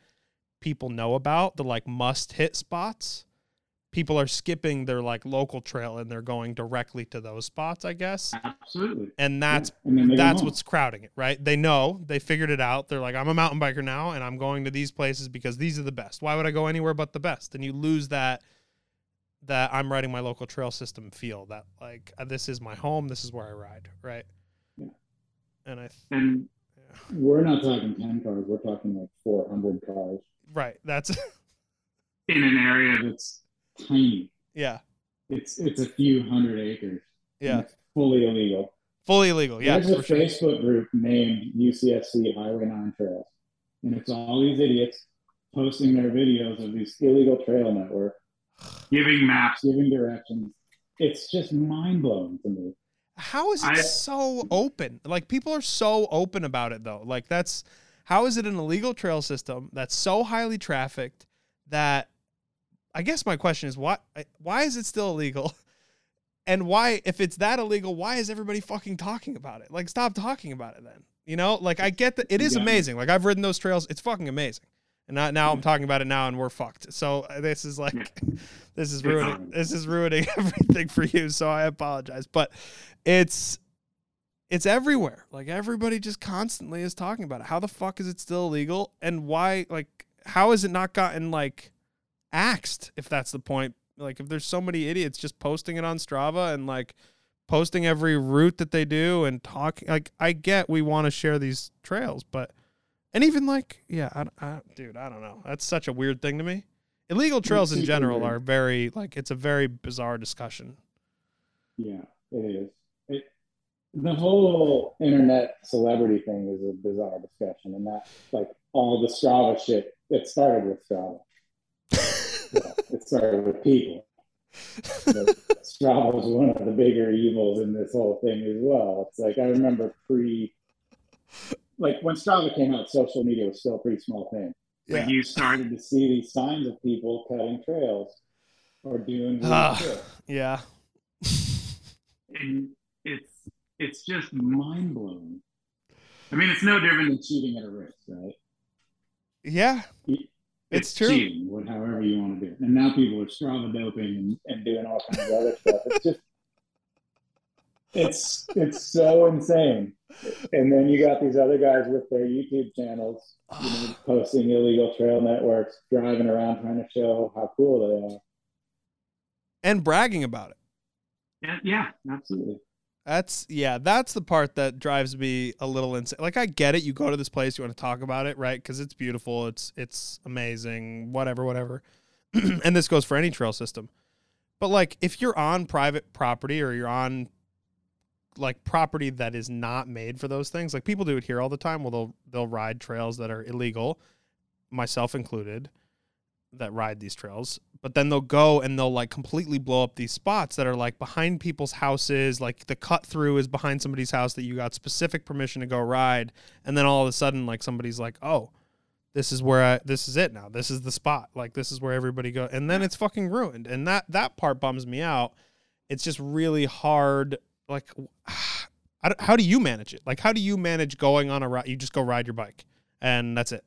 people know about the like must hit spots people are skipping their like local trail and they're going directly to those spots I guess absolutely. and that's Yeah, and then they go that's what's crowding it right they know they figured it out they're like I'm a mountain biker now and I'm going to these places because these are the best why would I go anywhere but the best and you lose that that I'm riding my local trail system feel that like uh, this is my home this is where I ride right Yeah. and I th- And We're not talking 10 cars, we're talking like 400 cars. Right. That's in an area It's tiny. yeah. It's it's a few hundred acres. Yeah. Fully illegal. Fully illegal. Yeah. There's a sure. Facebook group named UCSC Highway 9 Trails. And it's all these idiots posting their videos of these illegal trail network, giving maps. giving directions. It's just mind blowing to me. How is it I- so open? Like people are so open about it though. Like that's how is it an illegal trail system that's so highly trafficked that I guess my question is why why is it still illegal? And why if it's that illegal, why is everybody fucking talking about it? Like stop talking about it then. You know? Like I get that it is Yeah. amazing. Like I've ridden those trails. It's fucking amazing. And now, now I'm talking about it now and we're fucked. So uh, this is like Yeah. this is ruining this is ruining everything for you. So I apologize. But it's it's everywhere. Like everybody just constantly is talking about it. How the fuck is it still illegal? And why like how has it not gotten like axed if that's the point? Like if there's so many idiots just posting it on Strava and like posting every route that they do and talking like I get we want to share these trails, but and even like yeah, I, I, dude, I don't know. That's such a weird thing to me. Illegal trails in general are very like it's a very bizarre discussion. Yeah, it is. It, the whole internet celebrity thing is a bizarre discussion, and that like all the Strava shit. It started with Strava. Well, it started with people. But Strava was one of the bigger evils in this whole thing as well. It's like I remember pre, like when Strava came out, social media was still a pretty small thing. Yeah. But you Started started to see these signs of people cutting trails or doing weird Ah. Yeah. and it's it's just Mind blowing. I mean it's no different than Cheating at a race, right? Yeah. You- It's it's true. cheating, what, however you want to do it. And now people are Strava doping and, and doing all kinds of other stuff. It's just, it's it's so insane. And then you got these other guys with their YouTube channels, you know, posting illegal trail networks, driving around trying to show how cool they are. And bragging about it. yeah, yeah absolutely. That's yeah, that's the part that drives me a little insane. Like I get it, you go to this place, you want to talk about it, right? Because it's beautiful, it's it's amazing, whatever, whatever. and this goes for any trail system. But like if you're on private property or you're on like property that is not made for those things, like people do it here all the time. Well, they'll they'll ride trails that are illegal, myself included, that ride these trails but then they'll go and they'll like completely blow up these spots that are like behind people's houses like the cut through is behind somebody's house that you got specific permission to go ride and then all of a sudden like somebody's like oh this is where I, this is it now. This is the spot. Like this is where everybody go and then it's fucking ruined and that that part bums me out. It's just really hard like how do you manage it? Like how do you manage going on a ride? You just go ride your bike and that's it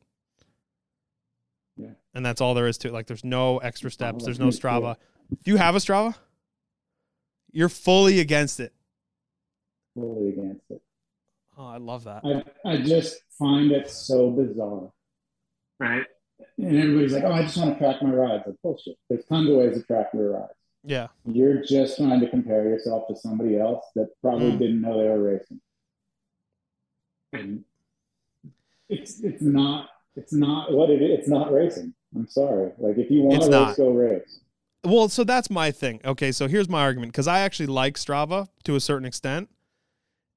yeah. And that's all there is to it. Like there's no extra steps. There's no Strava. Do you have a Strava? You're fully against it. Fully against it. Oh, I love that. I, I just find it so bizarre. Right. And everybody's like, oh, I just want to track my rides. Like, bullshit. There's tons of ways to track your rides. Yeah. You're just trying to compare yourself to somebody else that probably mm. didn't know they were racing. And it's it's not it's not what it is. It's not racing. I'm sorry. Like if you want to race, go race. Well, so that's my thing. Okay, so here's my argument because I actually like Strava to a certain extent,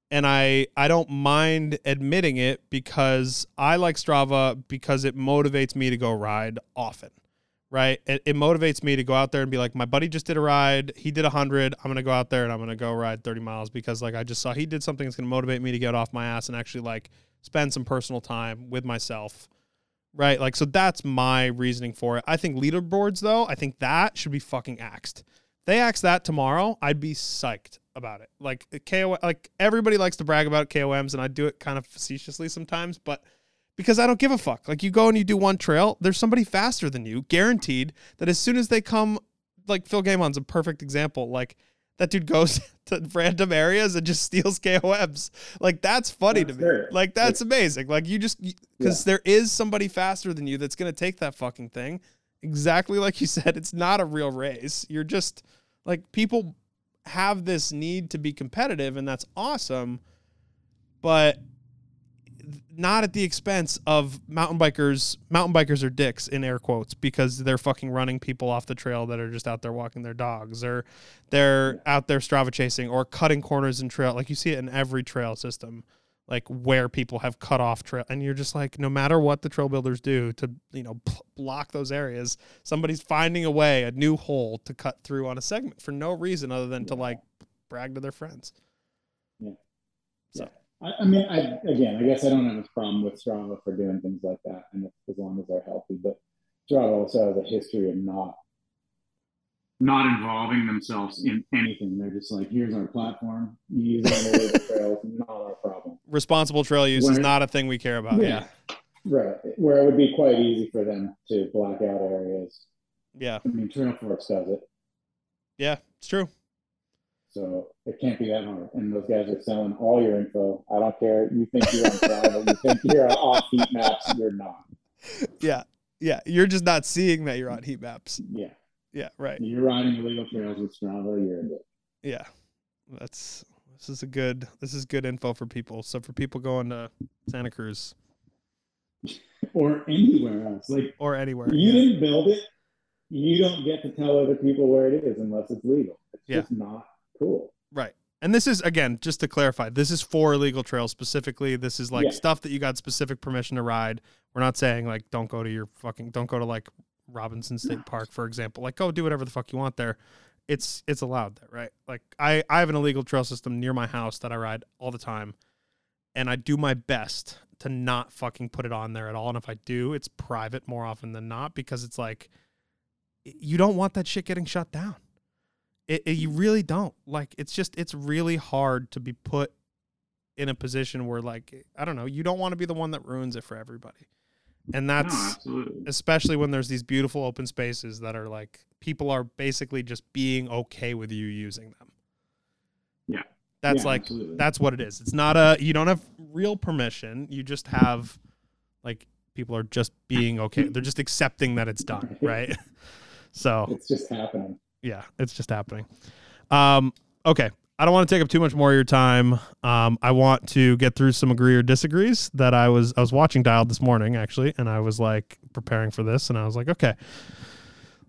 and I I don't mind admitting it because I like Strava because it motivates me to go ride often. Right? It, it motivates me to go out there and be like, my buddy just did a ride. He did a hundred. I'm gonna go out there and I'm gonna go ride 30 miles because like I just saw he did something that's gonna motivate me to get off my ass and actually like spend some personal time with myself right? Like, so that's my reasoning for it. I think leaderboards, though, I think that should be fucking axed. If they axe that tomorrow, I'd be psyched about it. Like uh, KO, like everybody likes to brag about KOMs, and I do it kind of facetiously sometimes, but because I don't give a fuck. Like you go and you do one trail, there's somebody faster than you, guaranteed. That as soon as they come, like Phil Gaimon's a perfect example. Like that dude goes to random areas and just steals KOMs. Like that's funny that's to me. Like that's amazing. Like you just because yeah. there is somebody faster than you that's gonna take that fucking thing. Exactly like you said, it's not a real race. You're just like people have this need to be competitive, and that's awesome. But not at the expense of mountain bikers. Mountain bikers are dicks in air quotes because they're fucking running people off the trail that are just out there walking their dogs, or they're out there Strava chasing, or cutting corners in trail. Like you see it in every trail system, like where people have cut off trail, and you're just like, no matter what the trail builders do to you know block those areas, somebody's finding a way, a new hole to cut through on a segment for no reason other than to like brag to their friends. Yeah. So. Yeah. I, I mean, I again, I guess I don't have a problem with Strava for doing things like that, and as long as they're healthy. But Strava also has a history of not not involving themselves in anything. They're just like, here's our platform. You use it on the trails, not our problem. Responsible trail use Where, is not a thing we care about. Yeah. yeah. Right. Where it would be quite easy for them to black out areas. Yeah. I mean, Trailforks does it. Yeah, it's true. So it can't be that hard. And those guys are selling all your info. I don't care. You think you're on travel. you think you're off heat maps. You're not. Yeah. Yeah. You're just not seeing that you're on heat maps. Yeah. Yeah. Right. You're riding illegal trails with Strava. You're in it. Yeah. That's, this is a good, this is good info for people. So for people going to Santa Cruz or anywhere else, like, or anywhere, you yeah. didn't build it. You don't get to tell other people where it is unless it's legal. It's yeah. just not cool. Right. And this is again, just to clarify, this is for illegal trails specifically. This is like yeah. stuff that you got specific permission to ride. We're not saying like don't go to your fucking don't go to like Robinson State Park, for example. Like go do whatever the fuck you want there. It's it's allowed there, right? Like I I have an illegal trail system near my house that I ride all the time, and I do my best to not fucking put it on there at all. And if I do, it's private more often than not because it's like you don't want that shit getting shut down. It, it, you really don't. Like it's just it's really hard to be put in a position where like I don't know, you don't want to be the one that ruins it for everybody. And that's no, especially when there's these beautiful open spaces that are like people are basically just being okay with you using them. Yeah. That's yeah, like absolutely. that's what it is. It's not a you don't have real permission. You just have like people are just being okay. They're just accepting that it's done, right? so it's just happening yeah, it's just happening. Um, okay. I don't want to take up too much more of your time. Um, I want to get through some agree or disagrees that I was I was watching Dialed this morning actually, and I was like preparing for this, and I was like, okay,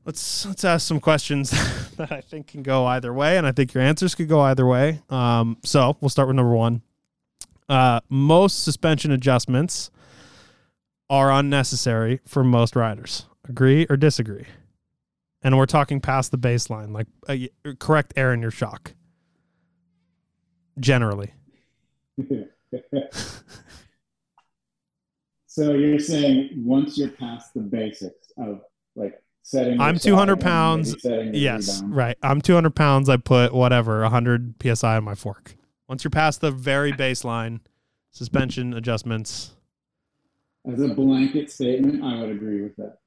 let's let's ask some questions that I think can go either way, and I think your answers could go either way. Um, so we'll start with number one. Uh, most suspension adjustments are unnecessary for most riders. Agree or disagree? And we're talking past the baseline, like uh, correct air in your shock generally. so you're saying once you're past the basics of like setting, I'm 200 pounds. Yes, rebound. right. I'm 200 pounds. I put whatever 100 psi on my fork. Once you're past the very baseline, suspension adjustments. As a blanket statement, I would agree with that.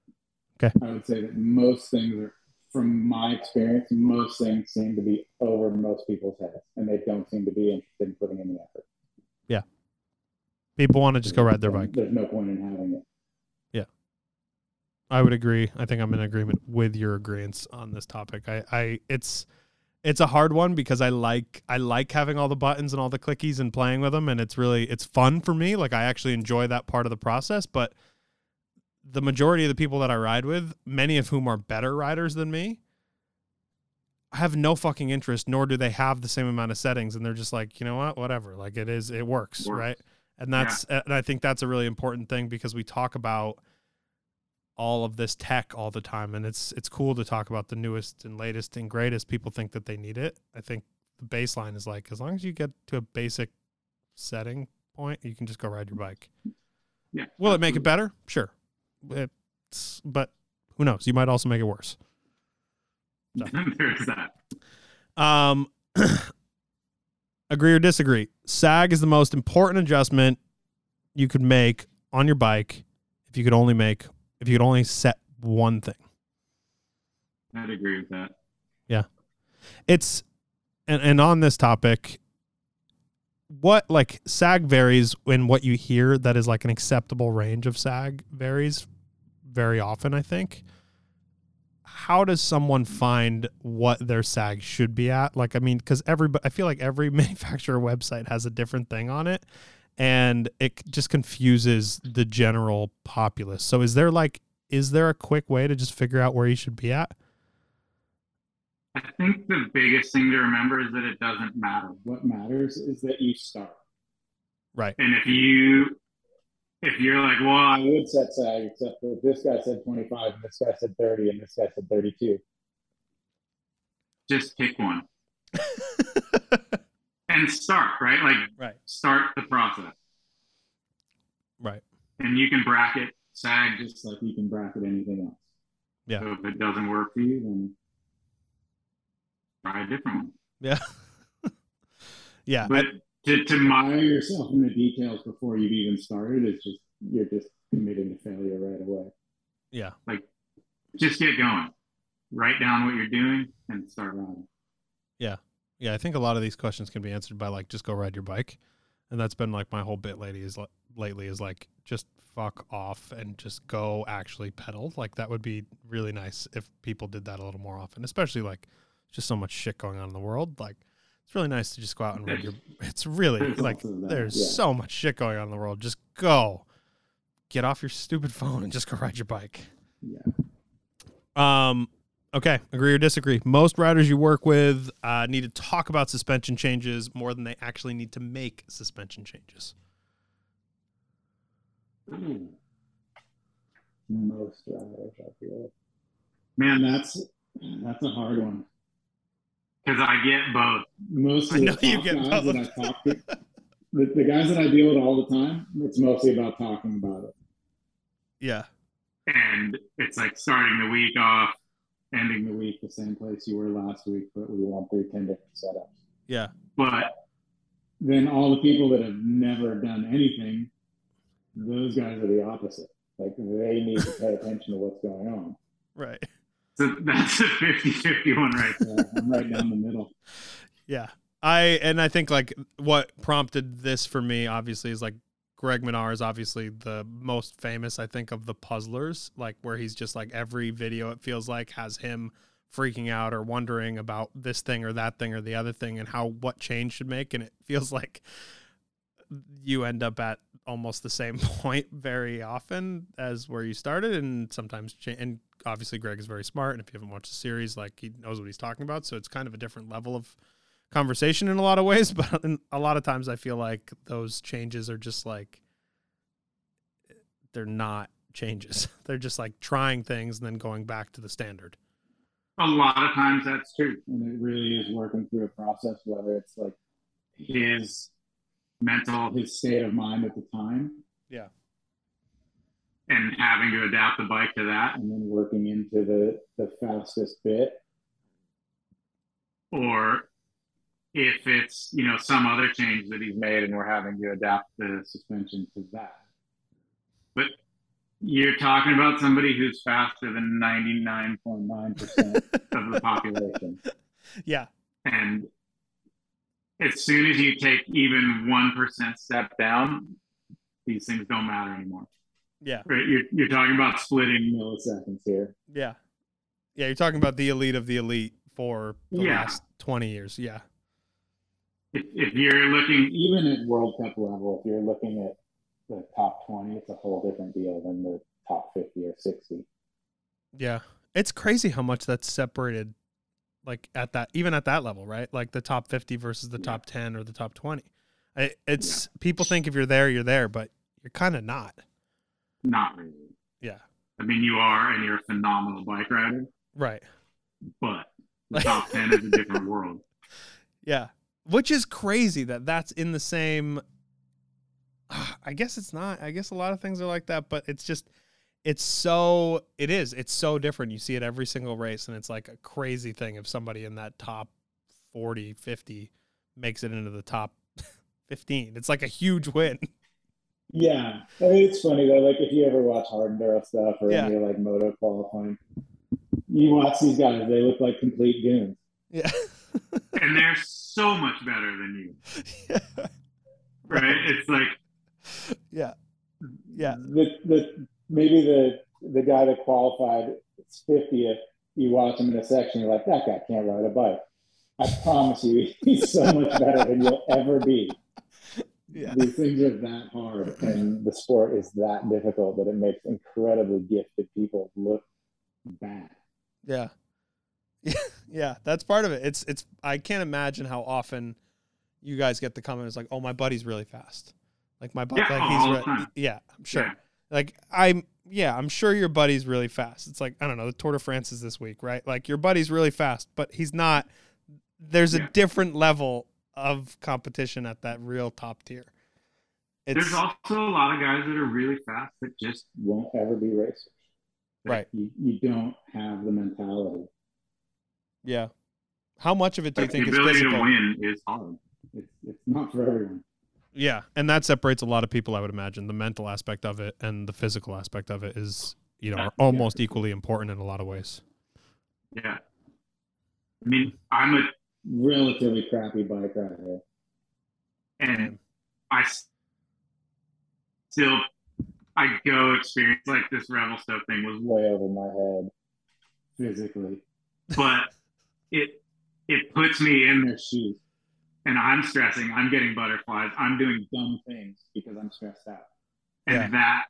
Okay. I would say that most things are from my experience, most things seem to be over most people's heads, and they don't seem to be interested in putting in the effort. Yeah, people want to just go ride their bike. There's no point in having it. Yeah, I would agree. I think I'm in agreement with your agreement on this topic. I, I, it's, it's a hard one because I like, I like having all the buttons and all the clickies and playing with them, and it's really, it's fun for me. Like I actually enjoy that part of the process, but the majority of the people that I ride with, many of whom are better riders than me, have no fucking interest, nor do they have the same amount of settings. And they're just like, you know what, whatever. Like it is, it works, works. right? And that's, yeah. and I think that's a really important thing because we talk about all of this tech all the time, and it's it's cool to talk about the newest and latest and greatest. People think that they need it. I think the baseline is like as long as you get to a basic setting point, you can just go ride your bike. Yeah. Will it make it better? Sure it's, but who knows? You might also make it worse. So. There's that. Um, agree or disagree? Sag is the most important adjustment you could make on your bike if you could only make if you could only set one thing. I'd agree with that. Yeah, it's and and on this topic, what like sag varies in what you hear that is like an acceptable range of sag varies very often i think how does someone find what their sag should be at like i mean because every i feel like every manufacturer website has a different thing on it and it just confuses the general populace so is there like is there a quick way to just figure out where you should be at I think the biggest thing to remember is that it doesn't matter. What matters is that you start. Right. And if you if you're like, well, I would set sag, except for this guy said 25 and this guy said 30 and this guy said 32. Just pick one. and start, right? Like right. start the process. Right. And you can bracket sag just like you can bracket anything else. Yeah. So if it doesn't work for you, then try a different one. Yeah. yeah. But to, to mire yourself in the details before you've even started is just you're just committing to failure right away. Yeah. Like just get going. Write down what you're doing and start riding. Yeah. Yeah. I think a lot of these questions can be answered by like just go ride your bike. And that's been like my whole bit lady is like lately is like just fuck off and just go actually pedal. Like that would be really nice if people did that a little more often, especially like just so much shit going on in the world. Like it's really nice to just go out and read your. It's really like there's yeah. so much shit going on in the world. Just go, get off your stupid phone and just go ride your bike. Yeah. Um. Okay, agree or disagree? Most riders you work with uh, need to talk about suspension changes more than they actually need to make suspension changes. Most riders, I feel. Man, that's that's a hard one because I get both. Most of the you get guys both. that I talk to, the, the guys that I deal with all the time, it's mostly about talking about it. Yeah. And it's like starting the week off, ending the week the same place you were last week, but we want through 10 different setups. Yeah. But then all the people that have never done anything, those guys are the opposite. Like they need to pay attention to what's going on. Right. So that's a 50 50 one right there. I'm right down the middle. Yeah. I and I think like what prompted this for me obviously is like Greg Minnaar is obviously the most famous, I think, of the puzzlers, like where he's just like every video it feels like has him freaking out or wondering about this thing or that thing or the other thing and how what change should make and it feels like you end up at almost the same point very often as where you started and sometimes and obviously Greg is very smart and if you haven't watched the series like he knows what he's talking about so it's kind of a different level of conversation in a lot of ways but a lot of times I feel like those changes are just like they're not changes they're just like trying things and then going back to the standard A lot of times that's true. and it really is working through a process, whether it's like His mental his state of mind at the time, Yeah. and having to adapt the bike to that, and then working into the the fastest bit. or if it's you know some other change that he's made and we're having to adapt the suspension to that. But you're talking about somebody who's faster than 99 Point nine percent of the population. yeah And as soon as you take even 1% step down, these things don't matter anymore. yeah Right? You're, you're talking about splitting. milliseconds here. yeah yeah you're talking about the elite of the elite for the Yeah. last 20 years yeah If, if you're looking, Even at World Cup level, if you're looking at the top twenty, it's a whole different deal than the top fifty or sixty. Yeah. It's crazy how much that's separated like at that even at that level, right? Like the top 50 versus the Yeah. top 10 or the top 20. I, it's people think if you're there, you're there, but you're kind of not. not really. Yeah. I mean, you are, and you're a phenomenal bike rider, Right. but the top 10 is a different world. Yeah. Which is crazy that that's in the same I guess it's not. I guess a lot of things are like that, but it's just it's so it is. It's so different. You see it every single race and it's like a crazy thing if somebody in that top 40, 50 makes it into the top 15. It's like a huge win. Yeah, I mean, it's funny though. Like if you ever watch hard enduro stuff or Yeah. any like moto qualifying, you watch these guys; they look like complete goons. Yeah. And they're so much better than you, yeah. right? It's like, Yeah. Yeah. The the maybe the the guy that qualified fiftieth, you watch him in a section, you're like, that guy can't ride a bike. I promise you, he's so much better than you'll ever be. Yeah. These things are that hard, and the sport is that difficult that it makes incredibly gifted people look bad. Yeah. yeah, that's part of it. It's it's I can't imagine how often you guys get the comment it's like, "Oh, my buddy's really fast." Like my buddy Yeah, like he's re- yeah, I'm sure. Yeah. Like I'm yeah, I'm sure your buddy's really fast. It's like, I don't know, the Tour de France is this week, right? Like your buddy's really fast, but he's not there's a different level of competition at that real top tier. It's there's also a lot of guys that are really fast that just, Won't ever be racers. right. You, you don't have the mentality. Yeah. How much of it do you think the is ability physical? to win is hard. It's, it's not for everyone. Yeah, and that separates a lot of people. I would imagine the mental aspect of it and the physical aspect of it is, you know, Yeah. are almost equally important in a lot of ways. Yeah. I mean, I'm a, Relatively crappy bike rider. and I still, I go experience like this rebel stuff thing was Way over my head physically. but it it puts me in Their shoes. And I'm stressing. I'm getting butterflies. I'm doing Dumb things because I'm stressed out. and Yeah. that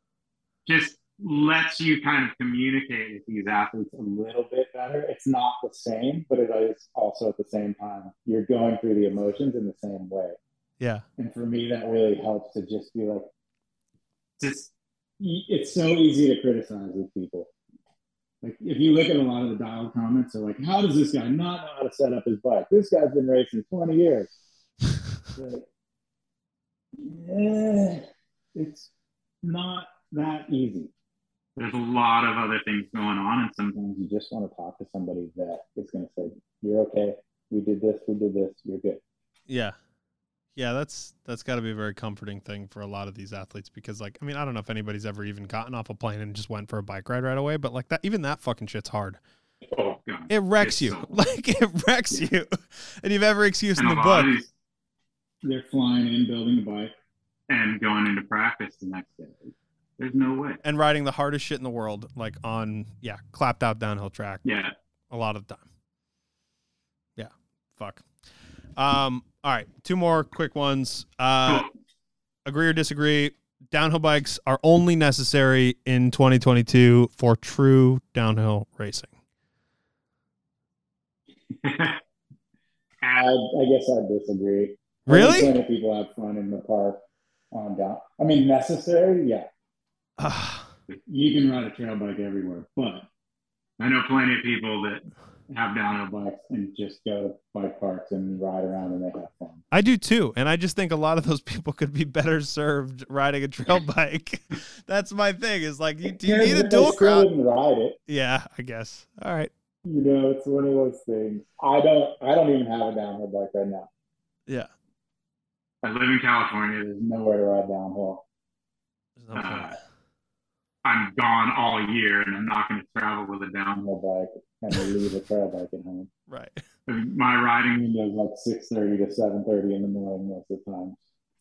just lets you kind of communicate with these athletes a little bit better. It's not the same, but it is also at the same time. You're going through the emotions in the same way. Yeah. And for me, that really helps to just be like, just it's so easy to criticize these people. Like if you look at a lot of the dial comments, they're like, "How does this guy not know how to set up his bike? This guy's been racing 20 years." Like, yeah, it's not that easy. there's a lot of other things going on and sometimes Sometimes you just want to talk to somebody that is going to say, "You're okay. We did this. We did this. You're good." Yeah. Yeah, that's that's got to be a very comforting thing for a lot of these athletes because like I mean, I don't know if anybody's ever even gotten off a plane and just went for a bike ride right away, but like that even that fucking shit's hard. oh god It wrecks It's you. so- Like it wrecks Yeah. you. And you've every excuse in the book. these They're flying in, building a bike. and going into practice the next day there's no way And riding the hardest shit in the world, like on yeah, clapped out downhill track. yeah a lot of the time. Yeah, fuck. Um, all right, two more quick ones. Uh, agree or disagree? Downhill bikes are only necessary in 2022 for true downhill racing. I, I guess I disagree. Really? Plenty of people have fun in the park on down. I mean, necessary, yeah. Ah, You can ride a trail bike everywhere, but I know plenty of people that have downhill bikes and just go to bike parks and ride around and they have fun. I do too, and I just think a lot of those people could be better served riding a trail bike. That's my thing. Is like you, do you need a dual crown? ride it. Yeah, I guess. All right. You know, it's one of those things. I don't. I don't even have a downhill bike right now. Yeah. I live in California. There's nowhere to ride downhill. There's no point. Uh, I'm gone all year, and I'm not going to travel with a downhill. Bike and leave a trail bike at home. Right. My riding Window's like six thirty to seven thirty in the morning most of the time,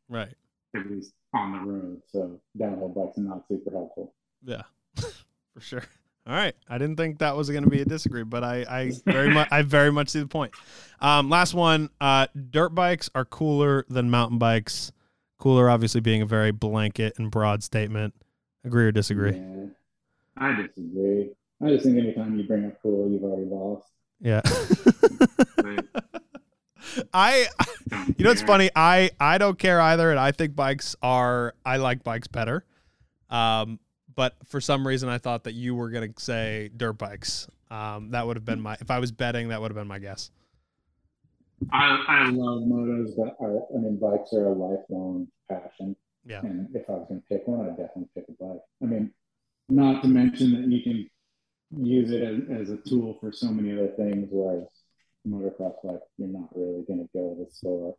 Right. at least on the road. so downhill bikes are not super helpful. Yeah. For sure. All right. I didn't think that was going to be a disagree, but I, I very much I very much see the point. Um, last one. Uh, dirt bikes are cooler than mountain bikes. Cooler, obviously, being a very blanket and broad statement. Agree or disagree? Yeah, I just disagree. I just think anytime you bring up cool, you've already lost. Yeah. I You know what's care. funny? I I don't care either, and I think bikes are. I like bikes better. Um, but for some reason, I thought that you were gonna say dirt bikes. Um, that would have been my. If I was betting, that would have been my guess. I, I I love motos, but are, I mean, bikes are a lifelong passion. Yeah. And if I was going to pick one, I'd definitely pick a bike. I mean, not to mention that you can use it as, as a tool for so many other things, whereas motocross like, you're not really going to go to the store.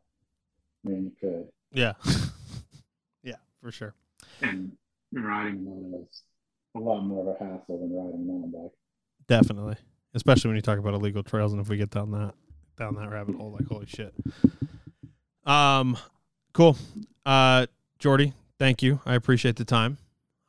I mean, you could. Yeah. yeah, for sure. and riding Moto is a lot more of a hassle than riding a mountain bike. Definitely, especially when you talk about illegal trails, and if we get down that down that rabbit hole, like holy shit. Um, cool. Uh, Jordy, thank you. I appreciate the time.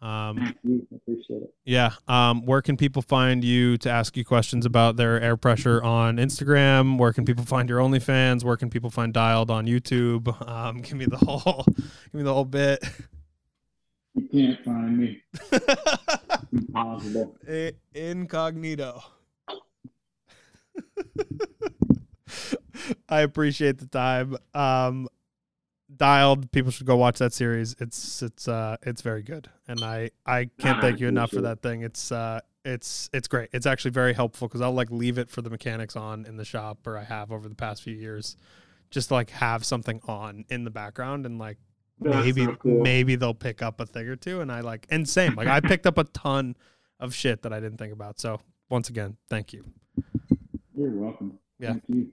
Um, I appreciate it. Yeah. Um, where can people find you to ask you questions about their air pressure on Instagram? Where can people find your OnlyFans? Where can people find Dialed on YouTube? Um, give me the whole, give me the whole bit. You can't find me. Impossible. Incognito. I appreciate the time. Um, Dialed, people should go watch that series. It's it's uh it's very good, and I I can't thank you enough for that thing. It's uh it's it's great. It's actually very helpful because I'll like leave it for the mechanics on in the shop, or I have over the past few years, just to like have something on in the background and like That's maybe cool. maybe they'll pick up a thing or two and i like and same like i picked up a ton of shit that i didn't think about so once again thank you You're welcome. Yeah. Thank you.